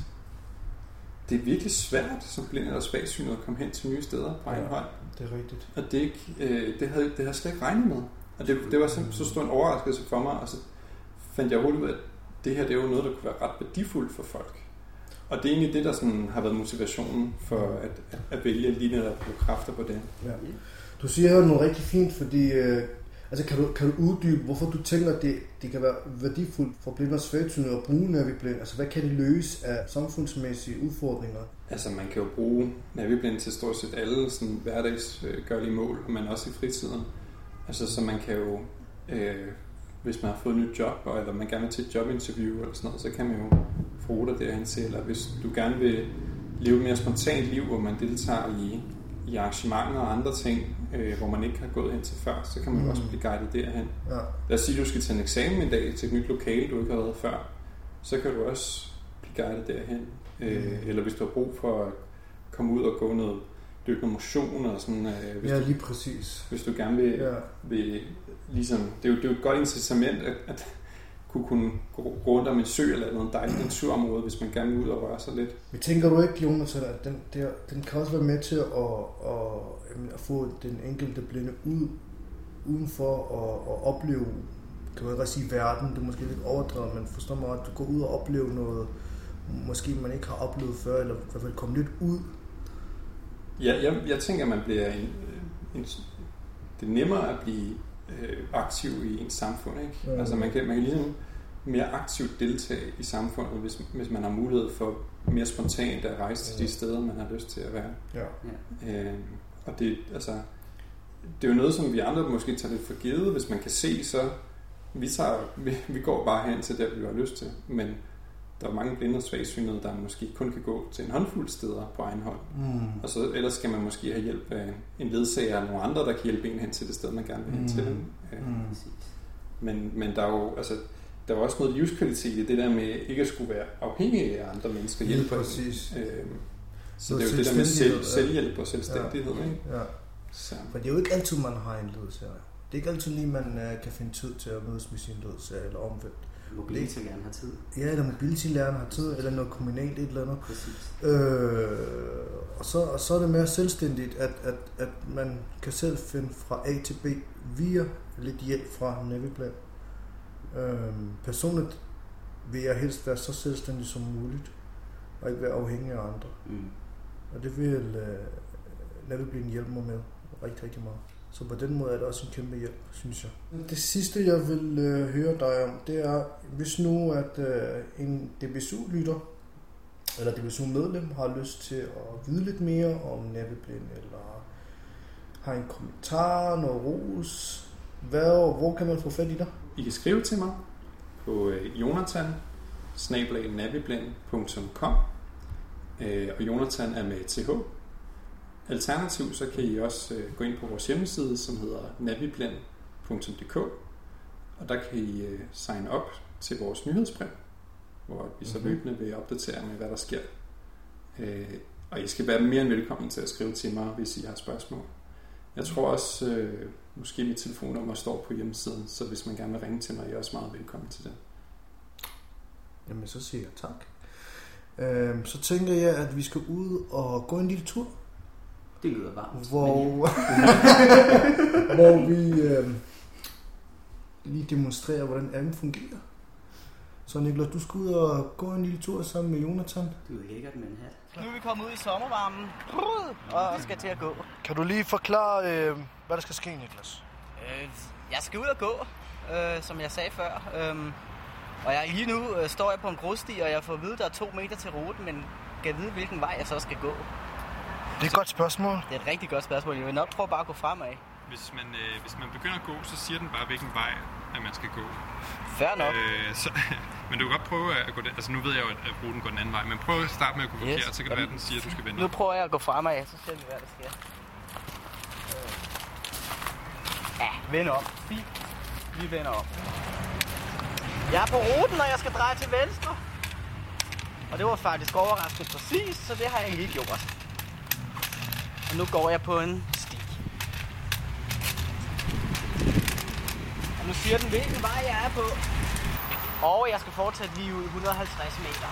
det er virkelig svært som blind eller svagsynet at komme hen til nye steder på egen hånd. det er rigtigt. Og det, ikke, øh, det, havde, det havde jeg slet ikke regnet med. Og det, det var simpelthen så stor en overraskelse for mig, og så fandt jeg hurtigt ud af, at det her det er jo noget, der kunne være ret værdifuldt for folk. Og det er egentlig det, der sådan har været motivationen for at, at, vælge lige netop at bruge kræfter på det. Ja. Du siger her noget rigtig fint, fordi øh, Altså kan du, kan du uddybe, hvorfor du tænker, at det, det kan være værdifuldt for blinde og svægsynede at bruge Naviblind? Altså hvad kan det løse af samfundsmæssige udfordringer? Altså man kan jo bruge Naviblind til stort set alle sådan hverdagsgørlige mål, men også i fritiden. Altså så man kan jo, øh, hvis man har fået et nyt job, eller man gerne vil til et jobinterview eller sådan noget, så kan man jo få dig derhen til. Eller hvis du gerne vil leve et mere spontant liv, hvor man deltager i i arrangementer og andre ting, øh, hvor man ikke har gået hen til før, så kan man mm. også blive guidet derhen. Ja. Lad os sige, at du skal til en eksamen en dag til et nyt lokale, du ikke har været før, så kan du også blive guidet derhen. Øh, mm. Eller hvis du har brug for at komme ud og gå noget dyrke noget motion og sådan. Øh, hvis ja, lige præcis. Hvis du gerne vil, ja. vil ligesom, det er, jo, det er jo et godt incitament, at, at kunne, kunne gå rundt om en sø eller noget dejligt naturområde, hvis man gerne vil ud og røre sig lidt. Men tænker du ikke, Jonas, at den, der, den kan også være med til at, at, at få den enkelte blinde ud udenfor og, og opleve, kan man ikke sige verden, det er måske lidt overdrevet, men forstår mig, at du går ud og opleve noget, måske man ikke har oplevet før, eller i hvert fald komme lidt ud. Ja, jeg, jeg tænker, at man bliver en, en, det er nemmere at blive øh, aktiv i ens samfund. Ikke? Mm. Altså man kan, man kan ligesom mere aktivt deltage i samfundet, hvis, hvis man har mulighed for mere spontant at rejse til de steder, man har lyst til at være. Ja. Øh, og det, altså, det er jo noget, som vi andre måske tager lidt for givet. Hvis man kan se, så vi, tager, vi, vi går bare hen til det, vi har lyst til. Men der er mange blinde og svagsynede, der måske kun kan gå til en håndfuld steder på egen hånd. Mm. Og så ellers skal man måske have hjælp af en ledsager eller nogle andre, der kan hjælpe en hen til det sted, man gerne vil hen mm. til. Øh, mm. Men, men der er jo altså, der er også noget livskvalitet i det der med ikke at skulle være afhængig af andre mennesker hjælp. Ja, præcis. Øh, så det er jo det der med selv, selvhjælp og selvstændighed. Ja. Ikke? Ja. Så. For det er jo ikke altid, man har en ledsager. Det er ikke altid lige, man uh, kan finde tid til at mødes med sin ledsager eller omvendt mobility-læreren har tid. Ja, eller mobility-læreren har tid, eller noget kommunalt et eller andet. Præcis. Øh, og, så, og så er det mere selvstændigt, at, at, at man kan selv finde fra A til B via lidt hjælp fra Naviplan. Øh, personligt vil jeg helst være så selvstændig som muligt, og ikke være afhængig af andre. Mm. Og det vil uh, Naviplan hjælpe mig med rigtig, rigtig meget. Så på den måde er det også en kæmpe hjælp, synes jeg. Det sidste, jeg vil øh, høre dig om, det er, hvis nu at øh, en DBSU-lytter, eller DBSU-medlem har lyst til at vide lidt mere om næveblind, eller har en kommentar, noget ros, hvad, hvor kan man få fat i dig? I kan skrive til mig på øh, jonathan øh, og Jonathan er med TH, Alternativt så kan I også øh, gå ind på vores hjemmeside, som hedder naviplan.dk, og der kan I øh, sign op til vores nyhedsbrev, hvor vi så mhm. løbende vil opdatere med, hvad der sker. Øh, og I skal være mere end velkommen til at skrive til mig, hvis I har spørgsmål. Jeg tror også, Måske mit telefonnummer står på hjemmesiden, så hvis man gerne vil ringe til mig, er jeg også meget velkommen til det. Jamen, så siger jeg tak. Øhm, så tænker jeg, at vi skal ud og gå en lille tur. Det lyder varmt. Hvor, hvor vi øhm, lige demonstrerer, hvordan appen fungerer. Så Niklas, du skal ud og gå en lille tur sammen med Jonathan. Det er jo lækkert med en hat. Nu er vi kommet ud i sommervarmen og skal til at gå. Kan du lige forklare, øh, hvad der skal ske, Niklas? Øh, jeg skal ud og gå, øh, som jeg sagde før. Øhm, og jeg, lige nu øh, står jeg på en grussti, og jeg får at vide, at der er to meter til ruten, men kan vide, hvilken vej jeg så skal gå. Det er et godt spørgsmål. Det er et rigtig godt spørgsmål. Jeg vil nok prøve bare at gå fremad. Hvis man, øh, hvis man begynder at gå, så siger den bare, hvilken vej at man skal gå. Fair nok. Øh, så, men du kan godt prøve at gå den. Altså nu ved jeg jo, at ruten går den anden vej, men prøv at starte med at gå Yes. forkert, så kan det være, at den siger, at du skal vende. Nu prøver jeg at gå fremad, så ser vi, hvad der sker. Ja, vend om. Fint. Vi vender om. Jeg er på ruten, og jeg skal dreje til venstre. Og det var faktisk overraskende præcis, så det har jeg egentlig gjort. Nu går jeg på en sti. Og nu siger den, hvilken vej jeg er på. Og jeg skal fortsætte lige ud 150 meter.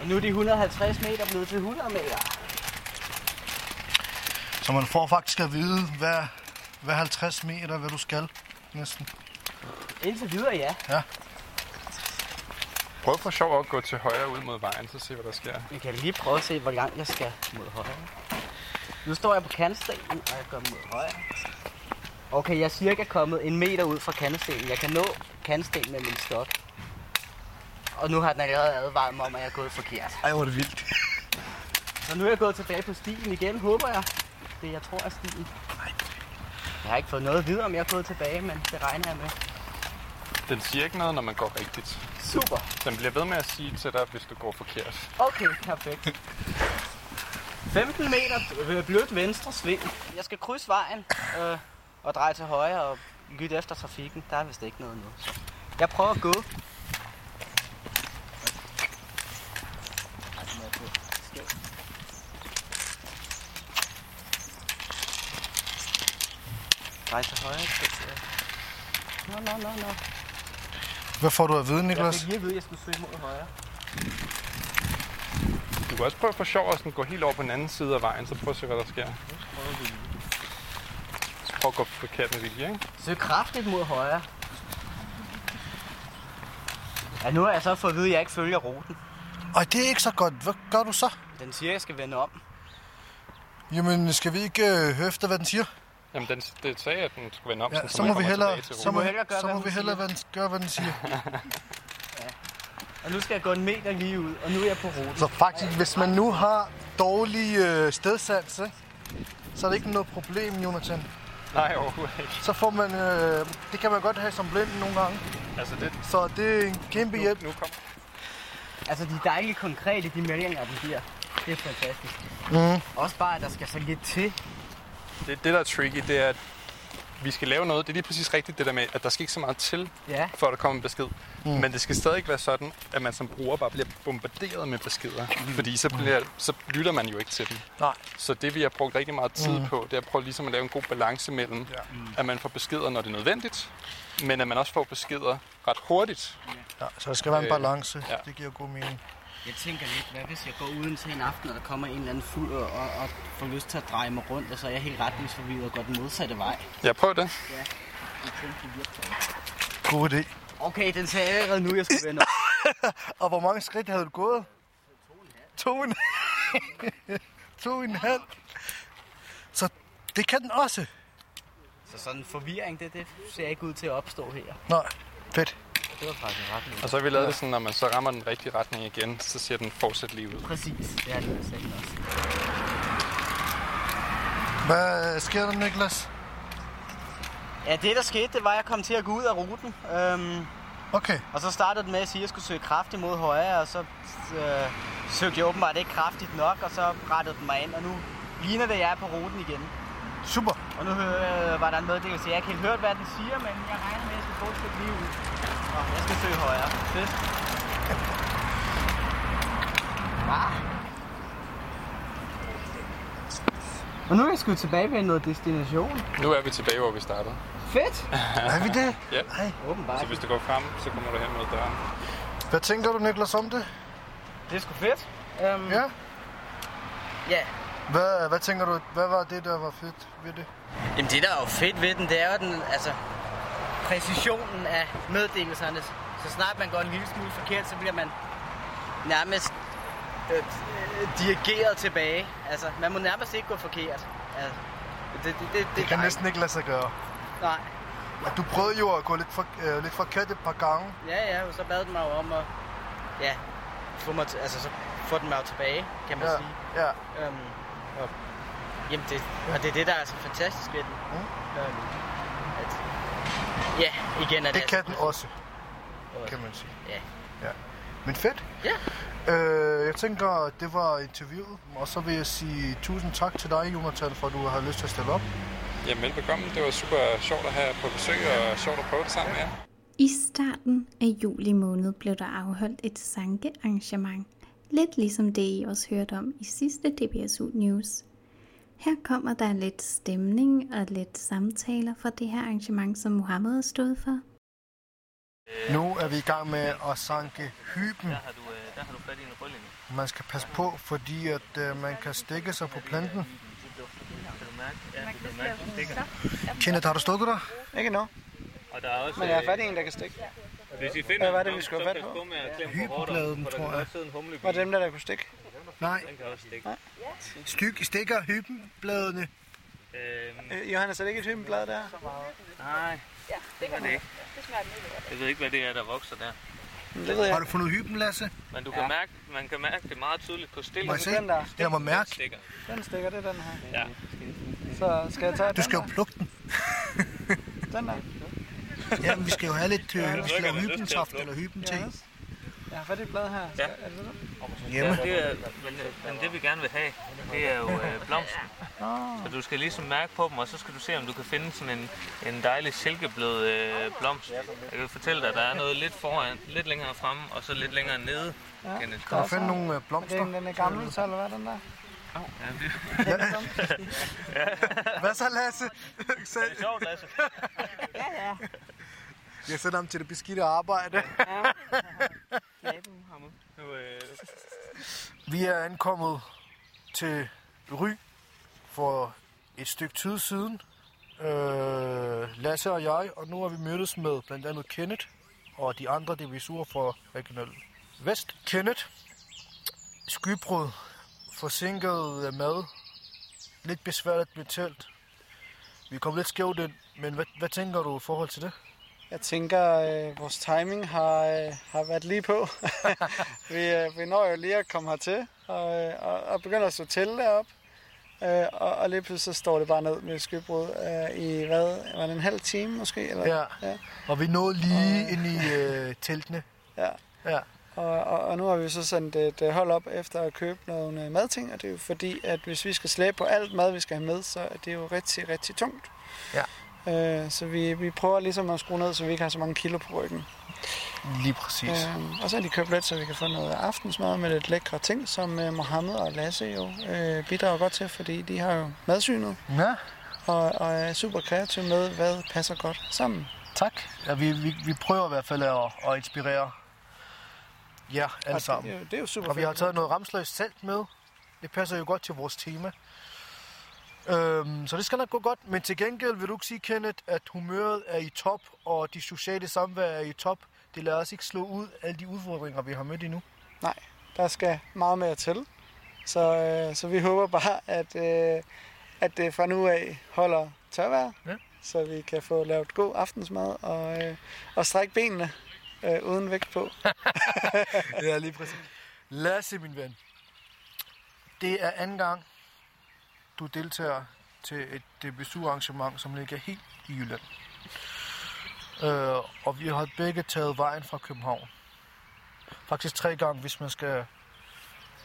Og nu er de 150 meter blevet til 100 meter. Så man får faktisk at vide, hvad, hvad 50 meter, hvad du skal, næsten. Indtil videre, ja. Ja. Prøv for sjov at gå til højre ud mod vejen, så se, hvad der sker. Jeg kan lige prøve at se, hvor langt jeg skal mod højre. Nu står jeg på kantstenen, og jeg går mod højre. Okay, jeg er cirka kommet en meter ud fra kantstenen. Jeg kan nå kantstenen med min stok. Og nu har den allerede advaret mig om, at jeg er gået forkert. Ej, hvor er det vildt. Så nu er jeg gået tilbage på stien igen, håber jeg. Det jeg tror er stien. Jeg har ikke fået noget videre, om jeg er gået tilbage, men det regner jeg med. Den siger ikke noget, når man går rigtigt. Super. Den bliver ved med at sige til dig, hvis du går forkert. Okay, perfekt. 15 meter øh, blødt venstre sving. Jeg skal krydse vejen øh, og dreje til højre og lytte efter trafikken. Der er vist ikke noget nu. Jeg prøver at gå. Drej til højre. Jeg- Nå, nå, nå, nå. Hvad får du at vide, Jeg Niklas? fik lige at vide, at jeg skulle søge mod højre. Du kan også prøve for sjov at sådan gå helt over på den anden side af vejen, så prøv at se, hvad der sker. Så prøv at gå forkert med vilje, ikke? Søg kraftigt mod højre. Ja, nu har jeg så fået at vide, at jeg ikke følger ruten. Ej, det er ikke så godt. Hvad gør du så? Den siger, at jeg skal vende om. Jamen, skal vi ikke øh, høre efter, hvad den siger? Jamen, den, det sagde, at den skulle vende om, Ja, så man må vi hellere, så må, ruten. hellere gøre, så hvad må vi hellere hvad den- gøre, hvad den siger. Og nu skal jeg gå en meter lige ud, og nu er jeg på ruten. Så faktisk, hvis man nu har dårlig øh, stedsans, ikke? så er det ikke noget problem, Jonathan. Nej, overhovedet ikke. Så får man, øh, det kan man godt have som blind nogle gange. Altså, det, Så det er en kæmpe hjælp. nu kom. Altså, de er dejligt konkrete, de meldinger, den giver. Det er fantastisk. Mm. Også bare, at der skal så lidt til. Det, det, der er tricky, det er, at vi skal lave noget. Det er lige præcis rigtigt det der med, at der skal ikke så meget til, Ja. for at der kommer en besked. Mm. Men det skal stadig være sådan, at man som bruger bare bliver bombarderet med beskeder. Mm. Fordi så, bliver, så lytter man jo ikke til dem. Nej. Så det, vi har brugt rigtig meget tid Mm. på, det er at prøve ligesom at lave en god balance mellem, ja. at man får beskeder, når det er nødvendigt, men at man også får beskeder ret hurtigt. Ja, så der skal være en Øh, balance. ja. Det giver god mening. Jeg tænker lidt, hvad hvis jeg går uden til en aften, og der kommer en eller anden fuld og, og, får lyst til at dreje mig rundt, og så er jeg helt retningsforvirret og går den modsatte vej. Ja, prøv det. Ja, det tænker. God idé. Okay, den sagde allerede nu, jeg skulle vende. Og hvor mange skridt havde du gået? To og en To og en halv. Så det kan den også. Så sådan en forvirring, det, det ser ikke ud til at opstå her. Nej, fedt. Det var faktisk ret lidt. Og så har vi lavet det sådan, når man så rammer den rigtige retning igen, så ser den fortsat lige ud. Præcis, det er det selv også. Hvad sker der, Niklas? Ja, det der skete, det var, at jeg kom til at gå ud af ruten. Øhm, Okay. og så startede det med at sige, at jeg skulle søge kraftigt mod højre, og så øh, søgte jeg åbenbart ikke kraftigt nok, og så rettede den mig ind, og nu ligner det, at jeg er på ruten igen. Super. Og nu øh, var der en meddelelse. Jeg har ikke helt hørt, hvad den siger, men jeg regner med, at jeg skal fortsætte lige ud. Nå, jeg skal søge højre. Fedt. Ah. Og nu er jeg sgu tilbage ved noget destination. Nu er vi tilbage, hvor vi startede. Fedt! Er vi det? Ja. Ej. Åbenbart. Så hvis du går frem, så kommer du hen mod døren. Hvad tænker du, Niklas, om det? Det er sgu fedt. Um, Ja. Ja. Hvad, hvad tænker du, hvad var det, der var fedt ved det? Jamen det, der er jo fedt ved den, det er jo den, altså, præcisionen af meddelelserne. Så snart man går en lille smule forkert, så bliver man nærmest øh, dirigeret tilbage. Altså, man må nærmest ikke gå forkert. Altså, det, det, det, det, Det kan næsten ikke lade sig gøre. Nej. Og du prøvede jo at gå lidt, for, øh, lidt forkert et par gange. Ja, ja, og så bad den mig jo om at ja, få, mig t- altså, så få den mig jo tilbage, kan man Ja, sige. ja. Øhm, og, jamen det, og det er det, der er så fantastisk ved den. Mm. Øhm, ja, igen er det... Det kan den også, kan man sige. Ja. ja. Men fedt. Ja. Øh, jeg tænker, det var interviewet, og så vil jeg sige tusind tak til dig, Jonathan, for at du har lyst til at stille op. Jamen velbekomme. Det var super sjovt at have på besøg og sjovt at prøve det sammen med jer. I starten af juli måned blev der afholdt et sankearrangement, lidt ligesom det I også hørte om i sidste DBSU News. Her kommer der lidt stemning og lidt samtaler fra det her arrangement, som Mohammed har stået for. Nu er vi i gang med at sanke hyben. Der har du, øh, der har du fat i en rølling. Man skal passe på, fordi at øh, man kan stikke sig på planten. Kenneth, har du stukket dig? Ikke endnu. Og der er også... Men jeg har øh, fat i en, der kan stikke. Hvis I finder Hvad var det, vi skulle have fat på? Hybenbladen, tror jeg. Var det dem, der, der kunne stikke? Nej. Den kan også stikke. Styk, stikker hybenbladene. Øhm, Øh, Johannes, er det ikke et hybenblad der? nej, det var det ikke. Jeg ved ikke, hvad det er, der vokser der. Det ved jeg. Har du fundet hyben, Lasse? Men du kan mærke, man kan mærke det meget tydeligt på stillingen. Må jeg se? Den der. Jeg må mærke. Stikker. Den stikker, det er den her. Ja. Så skal jeg tage Du skal jo plukke den. den der? Ja, men vi skal jo have lidt, Ja, øh, vi skal lave jeg har lyst til at Jeg har fat i et blad her. Ja. Er det det? Hjemme. Ja, det er, men, men det vi gerne vil have, det er jo øh, blomsten. Så du skal ligesom mærke på dem, og så skal du se, om du kan finde sådan en, en dejlig silkeblød øh, blomst. Jeg kan fortælle dig, at der er noget lidt foran, lidt længere fremme, og så lidt længere nede. Ja. Kenneth. Kan du finde nogle øh, Er blomster? det en, den er gammel, så eller hvad er den der? Ja, det, Hvad så, Lasse? er det sjovt, Lasse? Ja, ja. Jeg sender ham til det beskidte arbejde. Nu, øh, Vi er ankommet til Ry for et stykke tid siden. Øh, Lasse og jeg, og nu har vi mødtes med blandt andet Kenneth og de andre divisorer fra Regional Vest. Kenneth, skybrud, forsinket mad, lidt besværligt med telt. Vi kom lidt skævt ind, men hvad, hvad tænker du i forhold til det? Jeg tænker, at vores timing har, øh, har været lige på. vi, øh, vi når jo lige at komme hertil og, øh, og, og begynder at stå til derop. Øh, og, og lige pludselig så står det bare ned med skybrud øh, i, hvad, var det en halv time måske? Eller? Ja. ja. Og vi nåede lige ind i øh, teltene. Ja. Ja. Og, og, og nu har vi så sendt et øh, hold op efter at købe nogle øh, madting, og det er jo fordi, at hvis vi skal slæbe på alt mad, vi skal have med, så er det jo rigtig, rigtig tungt. Ja. Øh, så vi, vi prøver ligesom at skrue ned, så vi ikke har så mange kilo på ryggen. Lige præcis. Øh, og så har de købt lidt, så vi kan få noget aftensmad med lidt lækre ting, som øh, Mohammed og Lasse jo øh, bidrager godt til, fordi de har jo madsynet. Ja. Og, og er super kreative med, hvad passer godt sammen. Tak. Ja, vi, vi, vi prøver i hvert fald at, at inspirere jer alle Og sammen. det er jo- det er jo super Og vi har taget noget ramsløst salt med. Det passer jo godt til vores tema. Øhm, så det skal nok gå godt. Men til gengæld vil du ikke sige, Kenneth, at humøret er i top, og de sociale samvær er i top. Det lader os ikke slå ud alle de udfordringer, vi har mødt endnu. Nej, der skal meget mere til. Så, øh, så vi håber bare, at, øh, at det fra nu af holder tørvejr, ja. så vi kan få lavet god aftensmad og, øh, og strække benene øh, uden vægt på. ja, lige præcis. Lasse, min ven. Det er anden gang, du deltager til et DBSU-arrangement, som ligger helt i Jylland. Øh, og vi har begge taget vejen fra København. Faktisk tre gange, hvis man skal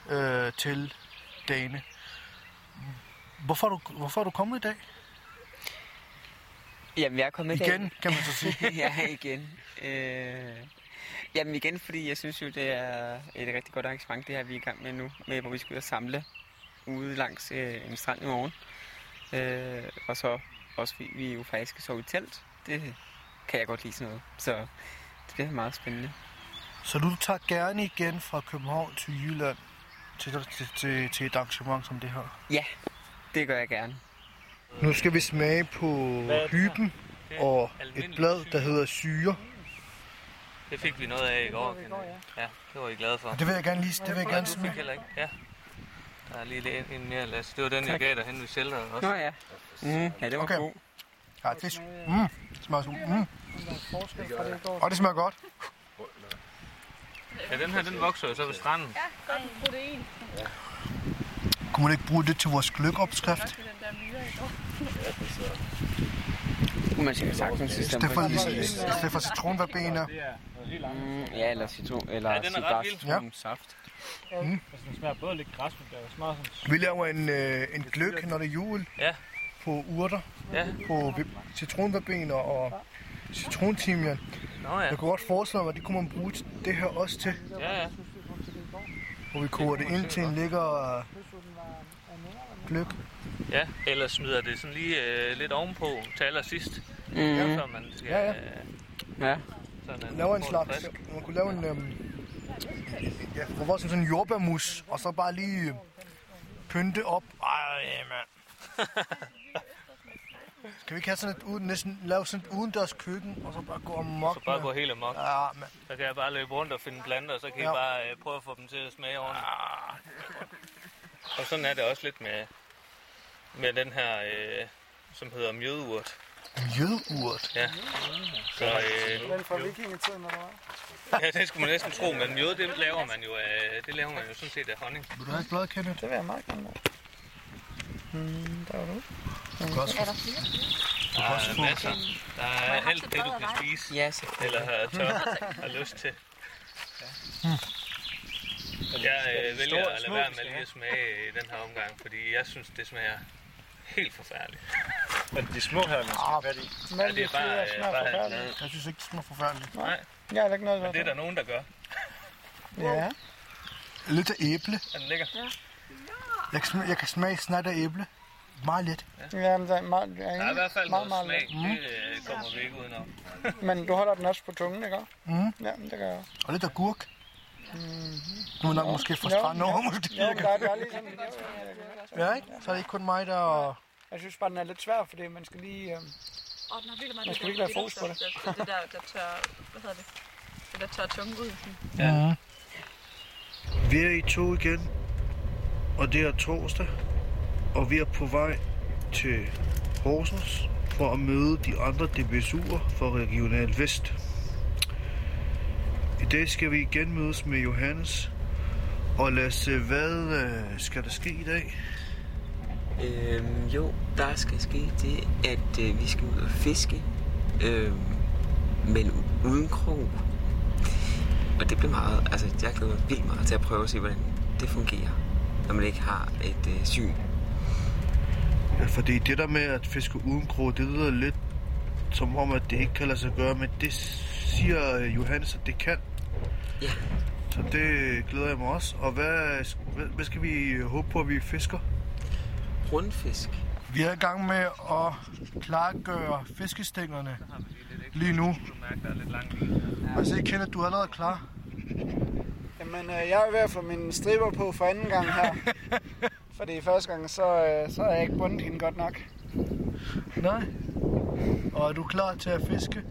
øh, til dagene. Hvorfor er, du, hvorfor er du kommet i dag? Jamen, jeg er kommet i dag. Igen, kan man så sige. ja, igen. Øh, jamen igen, fordi jeg synes jo, det er et rigtig godt arrangement, det her vi er i gang med nu, med hvor vi skal ud og samle ude langs øh, en strand i morgen. Øh, og så også fordi vi jo faktisk skal sove i telt. Det kan jeg godt lide sådan noget. Så det bliver meget spændende. Så du tager gerne igen fra København til Jylland til, til, til, til et arrangement som det her? Ja, det gør jeg gerne. Nu skal vi smage på hyben og et blad, der hedder syre. Det fik vi noget af i går. Ja, det var I glade for. Det vil jeg gerne lige- det vil jeg gerne smage. Ja. Der er lige lidt en mere, Lasse. Det var den, jeg Tak. gav dig hen ved shelteret også. Nå ja. Mm, ja, det var Okay. god. Ja, det, er- mm, det smager super. Mm. Og det smager godt. Ja, den her, den vokser jo så ved stranden. Ja, godt protein. Kunne man ikke bruge det til vores gløkopskrift? Den der myre i går. Man skal sagtens i stedet for, i, stedet for citronverbena. Mm, ja, eller citron, eller Ja, den er ret vild. citronsaft. Mm. Altså, den smager både lidt græsfrugt og smager sådan... Vi laver en, øh, en gløk, når det er jul. Ja. På urter. Ja. På citronverbener og citrontimian. Nå ja. Jeg kunne godt forestille mig, at det kunne man bruge det her også til. Ja, ja. Hvor vi koger det ind til en lækker gløk. Ja, eller smider det sådan lige øh, lidt ovenpå til allersidst. Mhm. Ja, før man skal... Ja, ja. øh, Ja. Sådan, at Laver en slags, man kunne lave en, øhm, ja, hvor var sådan en jordbærmus, og så bare lige øh, pynte op. Ej, mand. Skal vi ikke have sådan et, uden, næsten lave sådan et udendørs køkken, og så bare gå amok Så bare med- gå helt amok. Ja, mand. Så kan jeg bare løbe rundt og finde planter, og så kan I Ja. bare øh, prøve at få dem til at smage ordentligt. Og sådan er det også lidt med, med den her, øh, som hedder mjødeurt. Mjødeurt? Ja. Så, øh, Den fra vikingetiden, eller hvad? ja, det skulle man næsten tro, men mjøde, det laver man jo af, det laver man jo sådan set af honning. Vil du have et blad, Kenneth? Det vil jeg meget gerne have. Hmm, der var du. Du kan også få- Der er masser. Der er alt det, du kan spise. Ja, Eller har tør har lyst til. Jeg øh, vælger at lade være med lige at smage i den her omgang, fordi jeg synes, det smager helt forfærdeligt. Men de små her, man skal have fat i. Ja, det er bare, øh, smager bare forfærdeligt. Jeg synes ikke, det smager forfærdeligt. Nej, Jeg har ikke noget men det er der nogen, der gør. Ja. Lidt af æble. Er den lækker? Jeg kan, smage, jeg kan smage snart af æble. Meget let. Ja, men der er, meget, der er, Der er i hvert fald meget, noget meget smag. let. Det øh, kommer vi ikke udenom. Men du holder den også på tungen, ikke? Mm. Ja, det gør jeg. Og lidt agurk. Mm. Nu er nok måske fra stranden over, måske. Men der er, der er lige sådan... Jo, jo, jo. Ja, ikke? Så er det ikke kun mig, der... Jeg synes bare, den er lidt svær, fordi man skal lige... Øh, den har virkelig meget Man skal det virkelig have fokus på det. Det, det der, der tør... Hvad hedder det? Det der tør tunge ud. Ja. Vi er i tog igen, og det er torsdag, og vi er på vej til Horsens for at møde de andre DBSU'er fra Regional Vest. I dag skal vi igen mødes med Johannes, og Lasse, hvad øh, skal der ske i dag? Øhm, jo, der skal ske det, at øh, vi skal ud og fiske, øhm, men uden krog. Og det bliver meget, altså jeg glæder mig vildt meget til at prøve at se, hvordan det fungerer, når man ikke har et øh, syn. Ja, fordi det der med at fiske uden krog, det lyder lidt som om, at det ikke kan lade sig gøre, men det siger øh, Johannes, at det kan. Ja. Så det glæder jeg mig også. Og hvad, hvad, skal vi håbe på, at vi fisker? Rundfisk. Vi er i gang med at klargøre fiskestængerne lige nu. Og se, Kenneth, du er allerede klar. Jamen, øh, jeg er ved at få mine striber på for anden gang her. Fordi første gang, så, øh, så har jeg ikke bundet hende godt nok. Nej. Og er du klar til at fiske?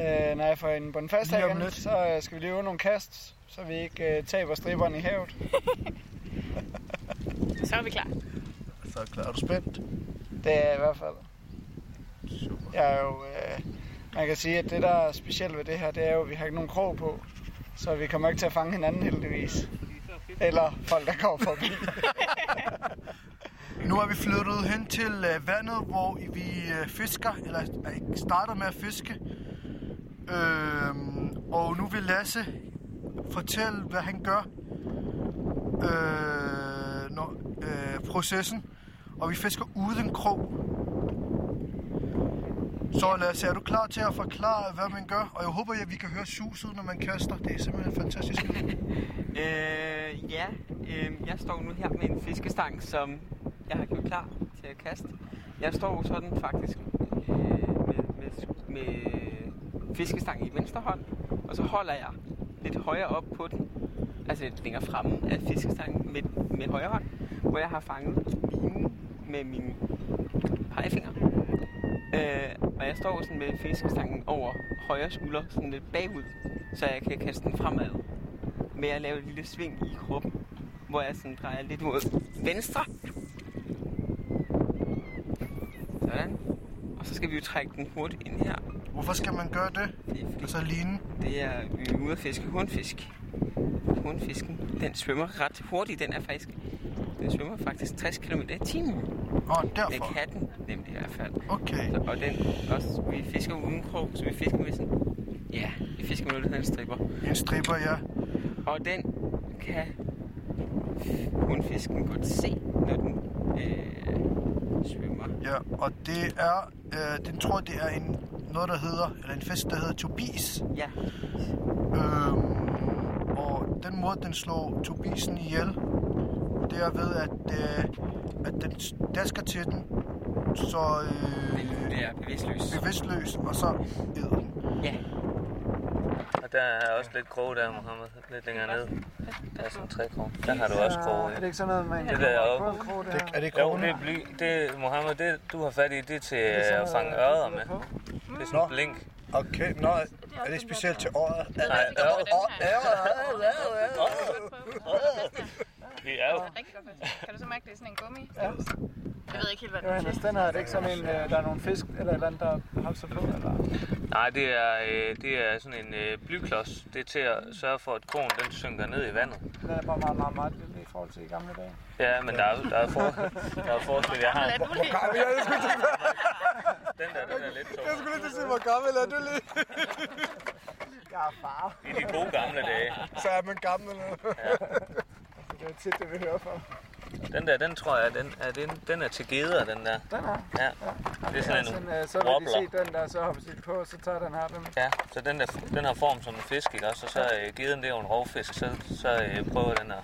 Øh, når jeg får en bundet fast Lige her så øh, skal vi lige øve nogle kast, så vi ikke øh, taber striberne i havet. Så er vi klar. Så er klar. Er du spændt? Det er jeg i hvert fald. Jeg er jo, øh, man kan sige, at det der er specielt ved det her, det er jo, at vi har ikke nogen krog på. Så vi kommer ikke til at fange hinanden heldigvis. Eller folk, der går forbi. Nu er vi flyttet hen til øh, vandet, hvor vi øh, fisker, eller øh, starter med at fiske. Øhm, og nu vil Lasse fortælle, hvad han gør. Øh, når, øh, processen. Og vi fisker uden krog. Så Lasse, er du klar til at forklare, hvad man gør? Og jeg håber, at vi kan høre suset, når man kaster. Det er simpelthen fantastisk. Øh, ja, øh, jeg står nu her med en fiskestang, som jeg har gjort klar til at kaste. Jeg står sådan faktisk øh, med, fiskestang i venstre hånd, og så holder jeg lidt højere op på den, altså lidt længere fremme af fiskestangen med, med højre hånd, hvor jeg har fanget linen med min pegefinger. Øh, og jeg står sådan med fiskestangen over højre skulder, sådan lidt bagud, så jeg kan kaste den fremad. Med at lave et lille sving i kroppen, hvor jeg sådan drejer lidt mod venstre. Sådan. Og så skal vi jo trække den hurtigt ind her. Hvorfor skal man gøre det? Det er, fordi Altså linen? det er, vi er ude at fiske hornfisk. Hornfisken, den svømmer ret hurtigt. Den er faktisk, den svømmer faktisk 60 km i timen. Oh, derfor? Det kan den nemlig i hvert fald. Okay. Så, og den også, vi fisker uden krog, så vi fisker med sådan, ja, vi fisker med noget, der hedder en stripper. En stripper, ja. Og den kan hundfisken godt se, når den øh, svømmer. Ja, og det er, øh, den tror, det er en, noget, der hedder, eller en fisk, der hedder tobis. Ja. Øhm, og den måde, den slår tobisen ihjel, det er ved, at, øh, at den dasker til den, så øh, det er bevidstløs. bevidstløs, og så æder den. Ja. Og der er også lidt krog der, Mohammed, lidt længere ned. Der er sådan tre krog. Der har du også krog. Er det ikke sådan noget, man Det kan krog der? Er det Jo, krogene? det er bly. Det, Mohammed, det du har fat i, det er til det sådan at fange noget, ørder med. Det er sådan en blink. Okay, nå, er det specielt til året? Nej, Vi er jo... Rigtig godt fast. Kan du så mærke, det er sådan en gummi? Ja. Jeg ved ikke helt, hvad den Johannes, den her, er det ikke sådan en, øh, der er nogle fisk eller et eller andet, der har sig på? Eller? Nej, det er, øh, det er sådan en øh, blyklods. Det er til at sørge for, at konen den synker ned i vandet. Den er bare meget, meget, meget lille i forhold til i gamle dage. Ja, men der er, der er, for, der er forskel. Jeg har... Hvor gammel er du? til Den der, den er lidt tung. Jeg skulle lige til at sige, hvor gammel er du lige? Jeg er far. I de gode gamle dage. Så er man gammel nu. Ja. Det er tit, det vi hører fra. Den der, den tror jeg, den er, den, den er til geder, den der. Den er? Ja. Det er sådan en øh, så vil de se den der, så hopper de på, og så tager den her den. Ja, så den, der, den har form som en fisk, ikke også? Og så øh, geden, det er jo en rovfisk, så, så øh, prøver den at,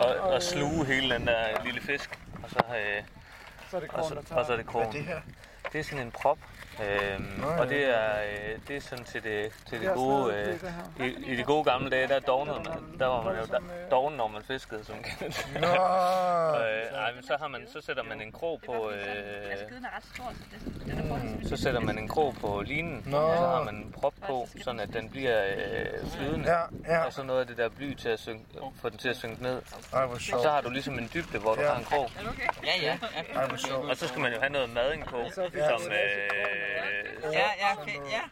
Ja. at, at sluge hele den der lille fisk. Og så, øh, Så er det og krogen, så, der tager. og så er det krogen. Hvad er det her? Det er sådan en prop. Øhm, Nå, ja. og det er, øh, det er sådan til det, til Det det gode, øh, det det i, i de gode gamle dage, der dognede man, der var man jo der, doven, når man fiskede, som kan Nå. øh, ej, men så, har man, så sætter man en krog på, øh, så er sætter man en krog på linen, Nå. og så har man en prop på, sådan at den bliver øh, flydende. Ja, ja. Og så noget af det der bly til at synke, få den til at synke ned. Ej, hvor og så har du ligesom en dybde, hvor du Ja. har en krog. Ja, ja. Ej, hvor sjovt. Og så skal man jo have noget mading på, som, øh, Ja, ja, okay, ja.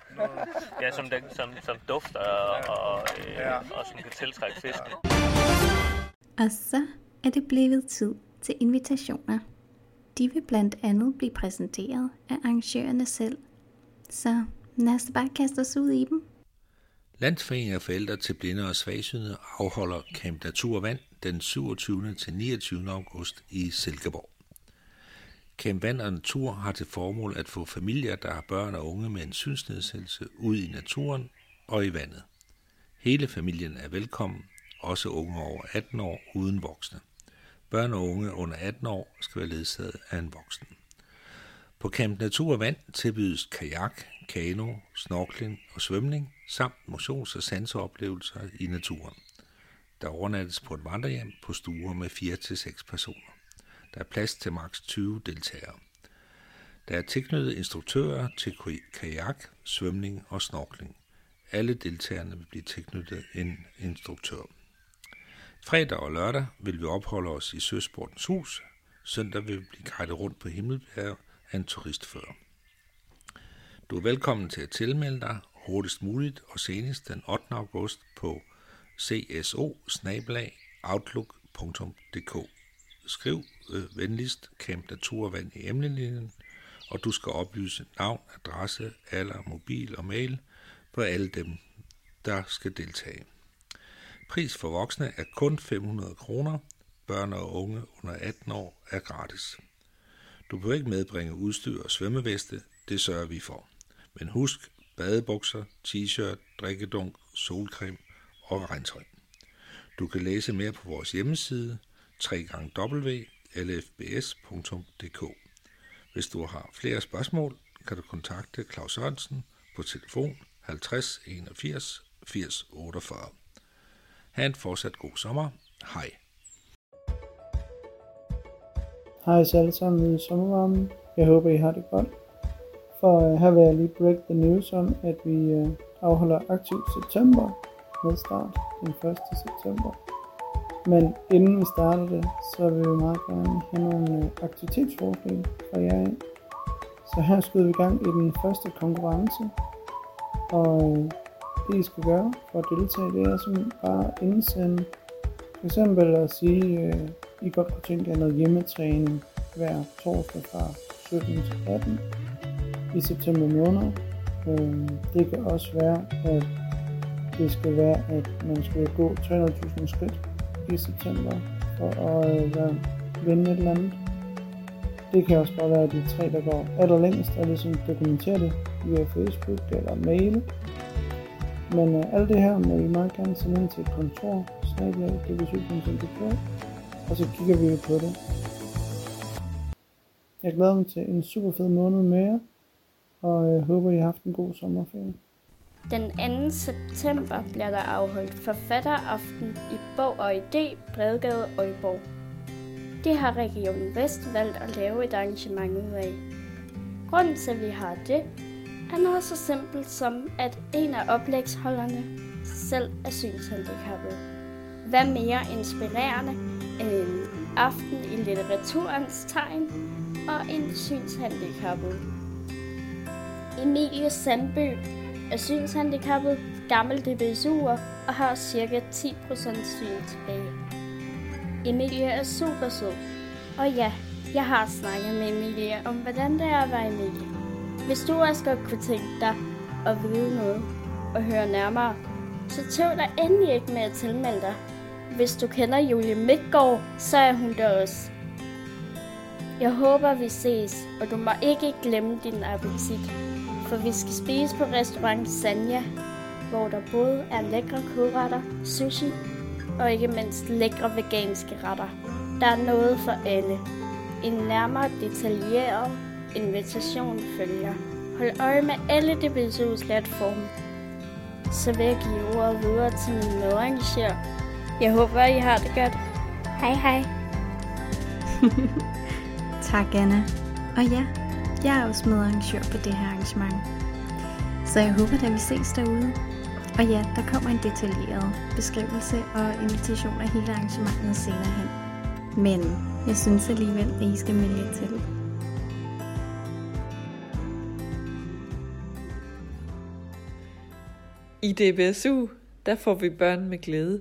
ja, som, den, som, som dufter og, øh, Ja. og som kan tiltrække fisk. Og så er det blevet tid til invitationer. De vil blandt andet blive præsenteret af arrangørerne selv. Så lad os bare kaste os ud i dem. Landsforeningen af forældre til blinde og svagsynede afholder Camp Natur og Vand den 27. til 29. august i Silkeborg. Camp Vand og Natur har til formål at få familier, der har børn og unge med en synsnedsættelse, ud i naturen og i vandet. Hele familien er velkommen, også unge over 18 år uden voksne. Børn og unge under 18 år skal være ledsaget af en voksen. På Camp Natur og Vand tilbydes kajak, kano, snorkling og svømning, samt motions- og sanseoplevelser i naturen. Der overnattes på et vandrehjem på stuer med 4-6 personer. Der er plads til maks 20 deltagere. Der er tilknyttet instruktører til kajak, svømning og snorkling. Alle deltagerne vil blive tilknyttet en instruktør. Fredag og lørdag vil vi opholde os i Søsportens Hus. Søndag vil vi blive guidet rundt på Himmelbjerg af en turistfører. Du er velkommen til at tilmelde dig hurtigst muligt og senest den 8. august på cso outlook.dk. Skriv øh, venligst Camp Naturvand i emnelinjen, og du skal oplyse navn, adresse, alder, mobil og mail på alle dem, der skal deltage. Pris for voksne er kun 500 kroner. Børn og unge under 18 år er gratis. Du behøver ikke medbringe udstyr og svømmeveste, det sørger vi for. Men husk badebukser, t-shirt, drikkedunk, solcreme og regntøj. Du kan læse mere på vores hjemmeside www.lfbs.dk. Hvis du har flere spørgsmål, kan du kontakte Claus Sørensen på telefon 50 81 80 48. Ha' en fortsat god sommer. Hej. Hej så alle sammen i sommervarmen. Jeg håber, I har det godt. For øh, her vil jeg lige break the news om, at vi øh, afholder aktiv september med start den 1. september. Men inden vi starter det, så vil vi meget gerne have nogle øh, aktivitetsforslag fra jer af. Så her skyder vi i gang i den første konkurrence. Og øh, det I skal gøre for at deltage, det er simpelthen bare at indsende for eksempel at sige, uh, I godt kunne tænke jer noget hjemmetræning hver torsdag fra 17 til 18 i september måned. Øh, det kan også være, at det skal være, at man skal gå 300.000 skridt i september for at øh, være, vinde et eller andet. Det kan også bare være de tre, der går allerlængst og ligesom dokumenterer det via Facebook eller mail. Men øh, alt det her må I meget gerne sende ind til et kontor, snablag, og så kigger vi jo på det. Jeg glæder mig til en super fed måned med jer, og jeg håber, I har haft en god sommerferie. Den 2. september bliver der afholdt forfatteraften i Bog og Idé, Bredgade Aalborg. Det har Region Vest valgt at lave et arrangement ud af. Grunden til, at vi har det, er noget så simpelt som, at en af oplægsholderne selv er synshandicappet. Hvad mere inspirerende end en aften i litteraturens tegn og en synshandicappet. Emilie Sandbø er synshandicappet, gammel DBSU'er og har cirka 10% syn tilbage. Emilie er super sød. Og ja, jeg har snakket med Emilie om, hvordan det er at være Emilie. Hvis du også godt kunne tænke dig at vide noget og høre nærmere, så tøv dig endelig ikke med at tilmelde dig. Hvis du kender Julie Midtgaard, så er hun der også. Jeg håber, vi ses, og du må ikke glemme din appetit. For vi skal spise på restaurant Sanja, hvor der både er lækre kødretter, sushi og ikke mindst lækre veganske retter. Der er noget for alle. En nærmere detaljeret invitation følger. Hold øje med alle DBSU's platforme. Så vil jeg give ordet videre til min medarrangør. Jeg håber, I har det godt. Hej hej. Tak, Anna. Og ja, jeg er også medarrangør på det her arrangement. Så jeg håber, at vi ses derude. Og ja, der kommer en detaljeret beskrivelse og invitation af hele arrangementet senere hen. Men jeg synes alligevel, at I skal melde jer til. I DBSU, der får vi børn med glæde.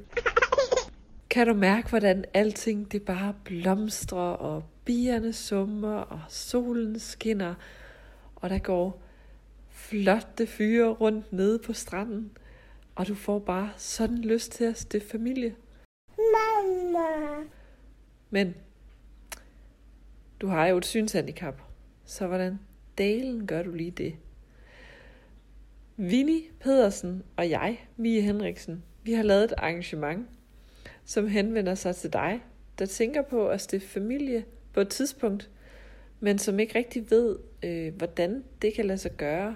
Kan du mærke, hvordan alting det bare blomstrer, og bierne summer, og solen skinner, og der går flotte fyre rundt nede på stranden, og du får bare sådan lyst til at stifte familie. Mama. Men du har jo et synshandicap, så hvordan dalen gør du lige det? Vinnie Pedersen og jeg, Mie Henriksen, vi har lavet et arrangement, som henvender sig til dig, der tænker på at stifte familie på et tidspunkt, men som ikke rigtig ved, øh, hvordan det kan lade sig gøre,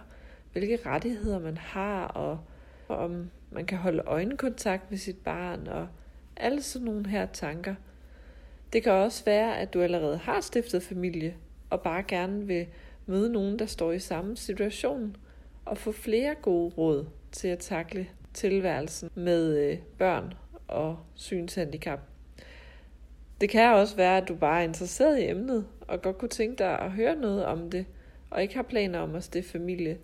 hvilke rettigheder man har, og, og om man kan holde øjenkontakt med sit barn, og alle sådan nogle her tanker. Det kan også være, at du allerede har stiftet familie, og bare gerne vil møde nogen, der står i samme situation, og få flere gode råd til at takle tilværelsen med øh, børn og synshandicap. Det kan også være, at du bare er interesseret i emnet, og godt kunne tænke dig at høre noget om det, og ikke har planer om at stifte familie,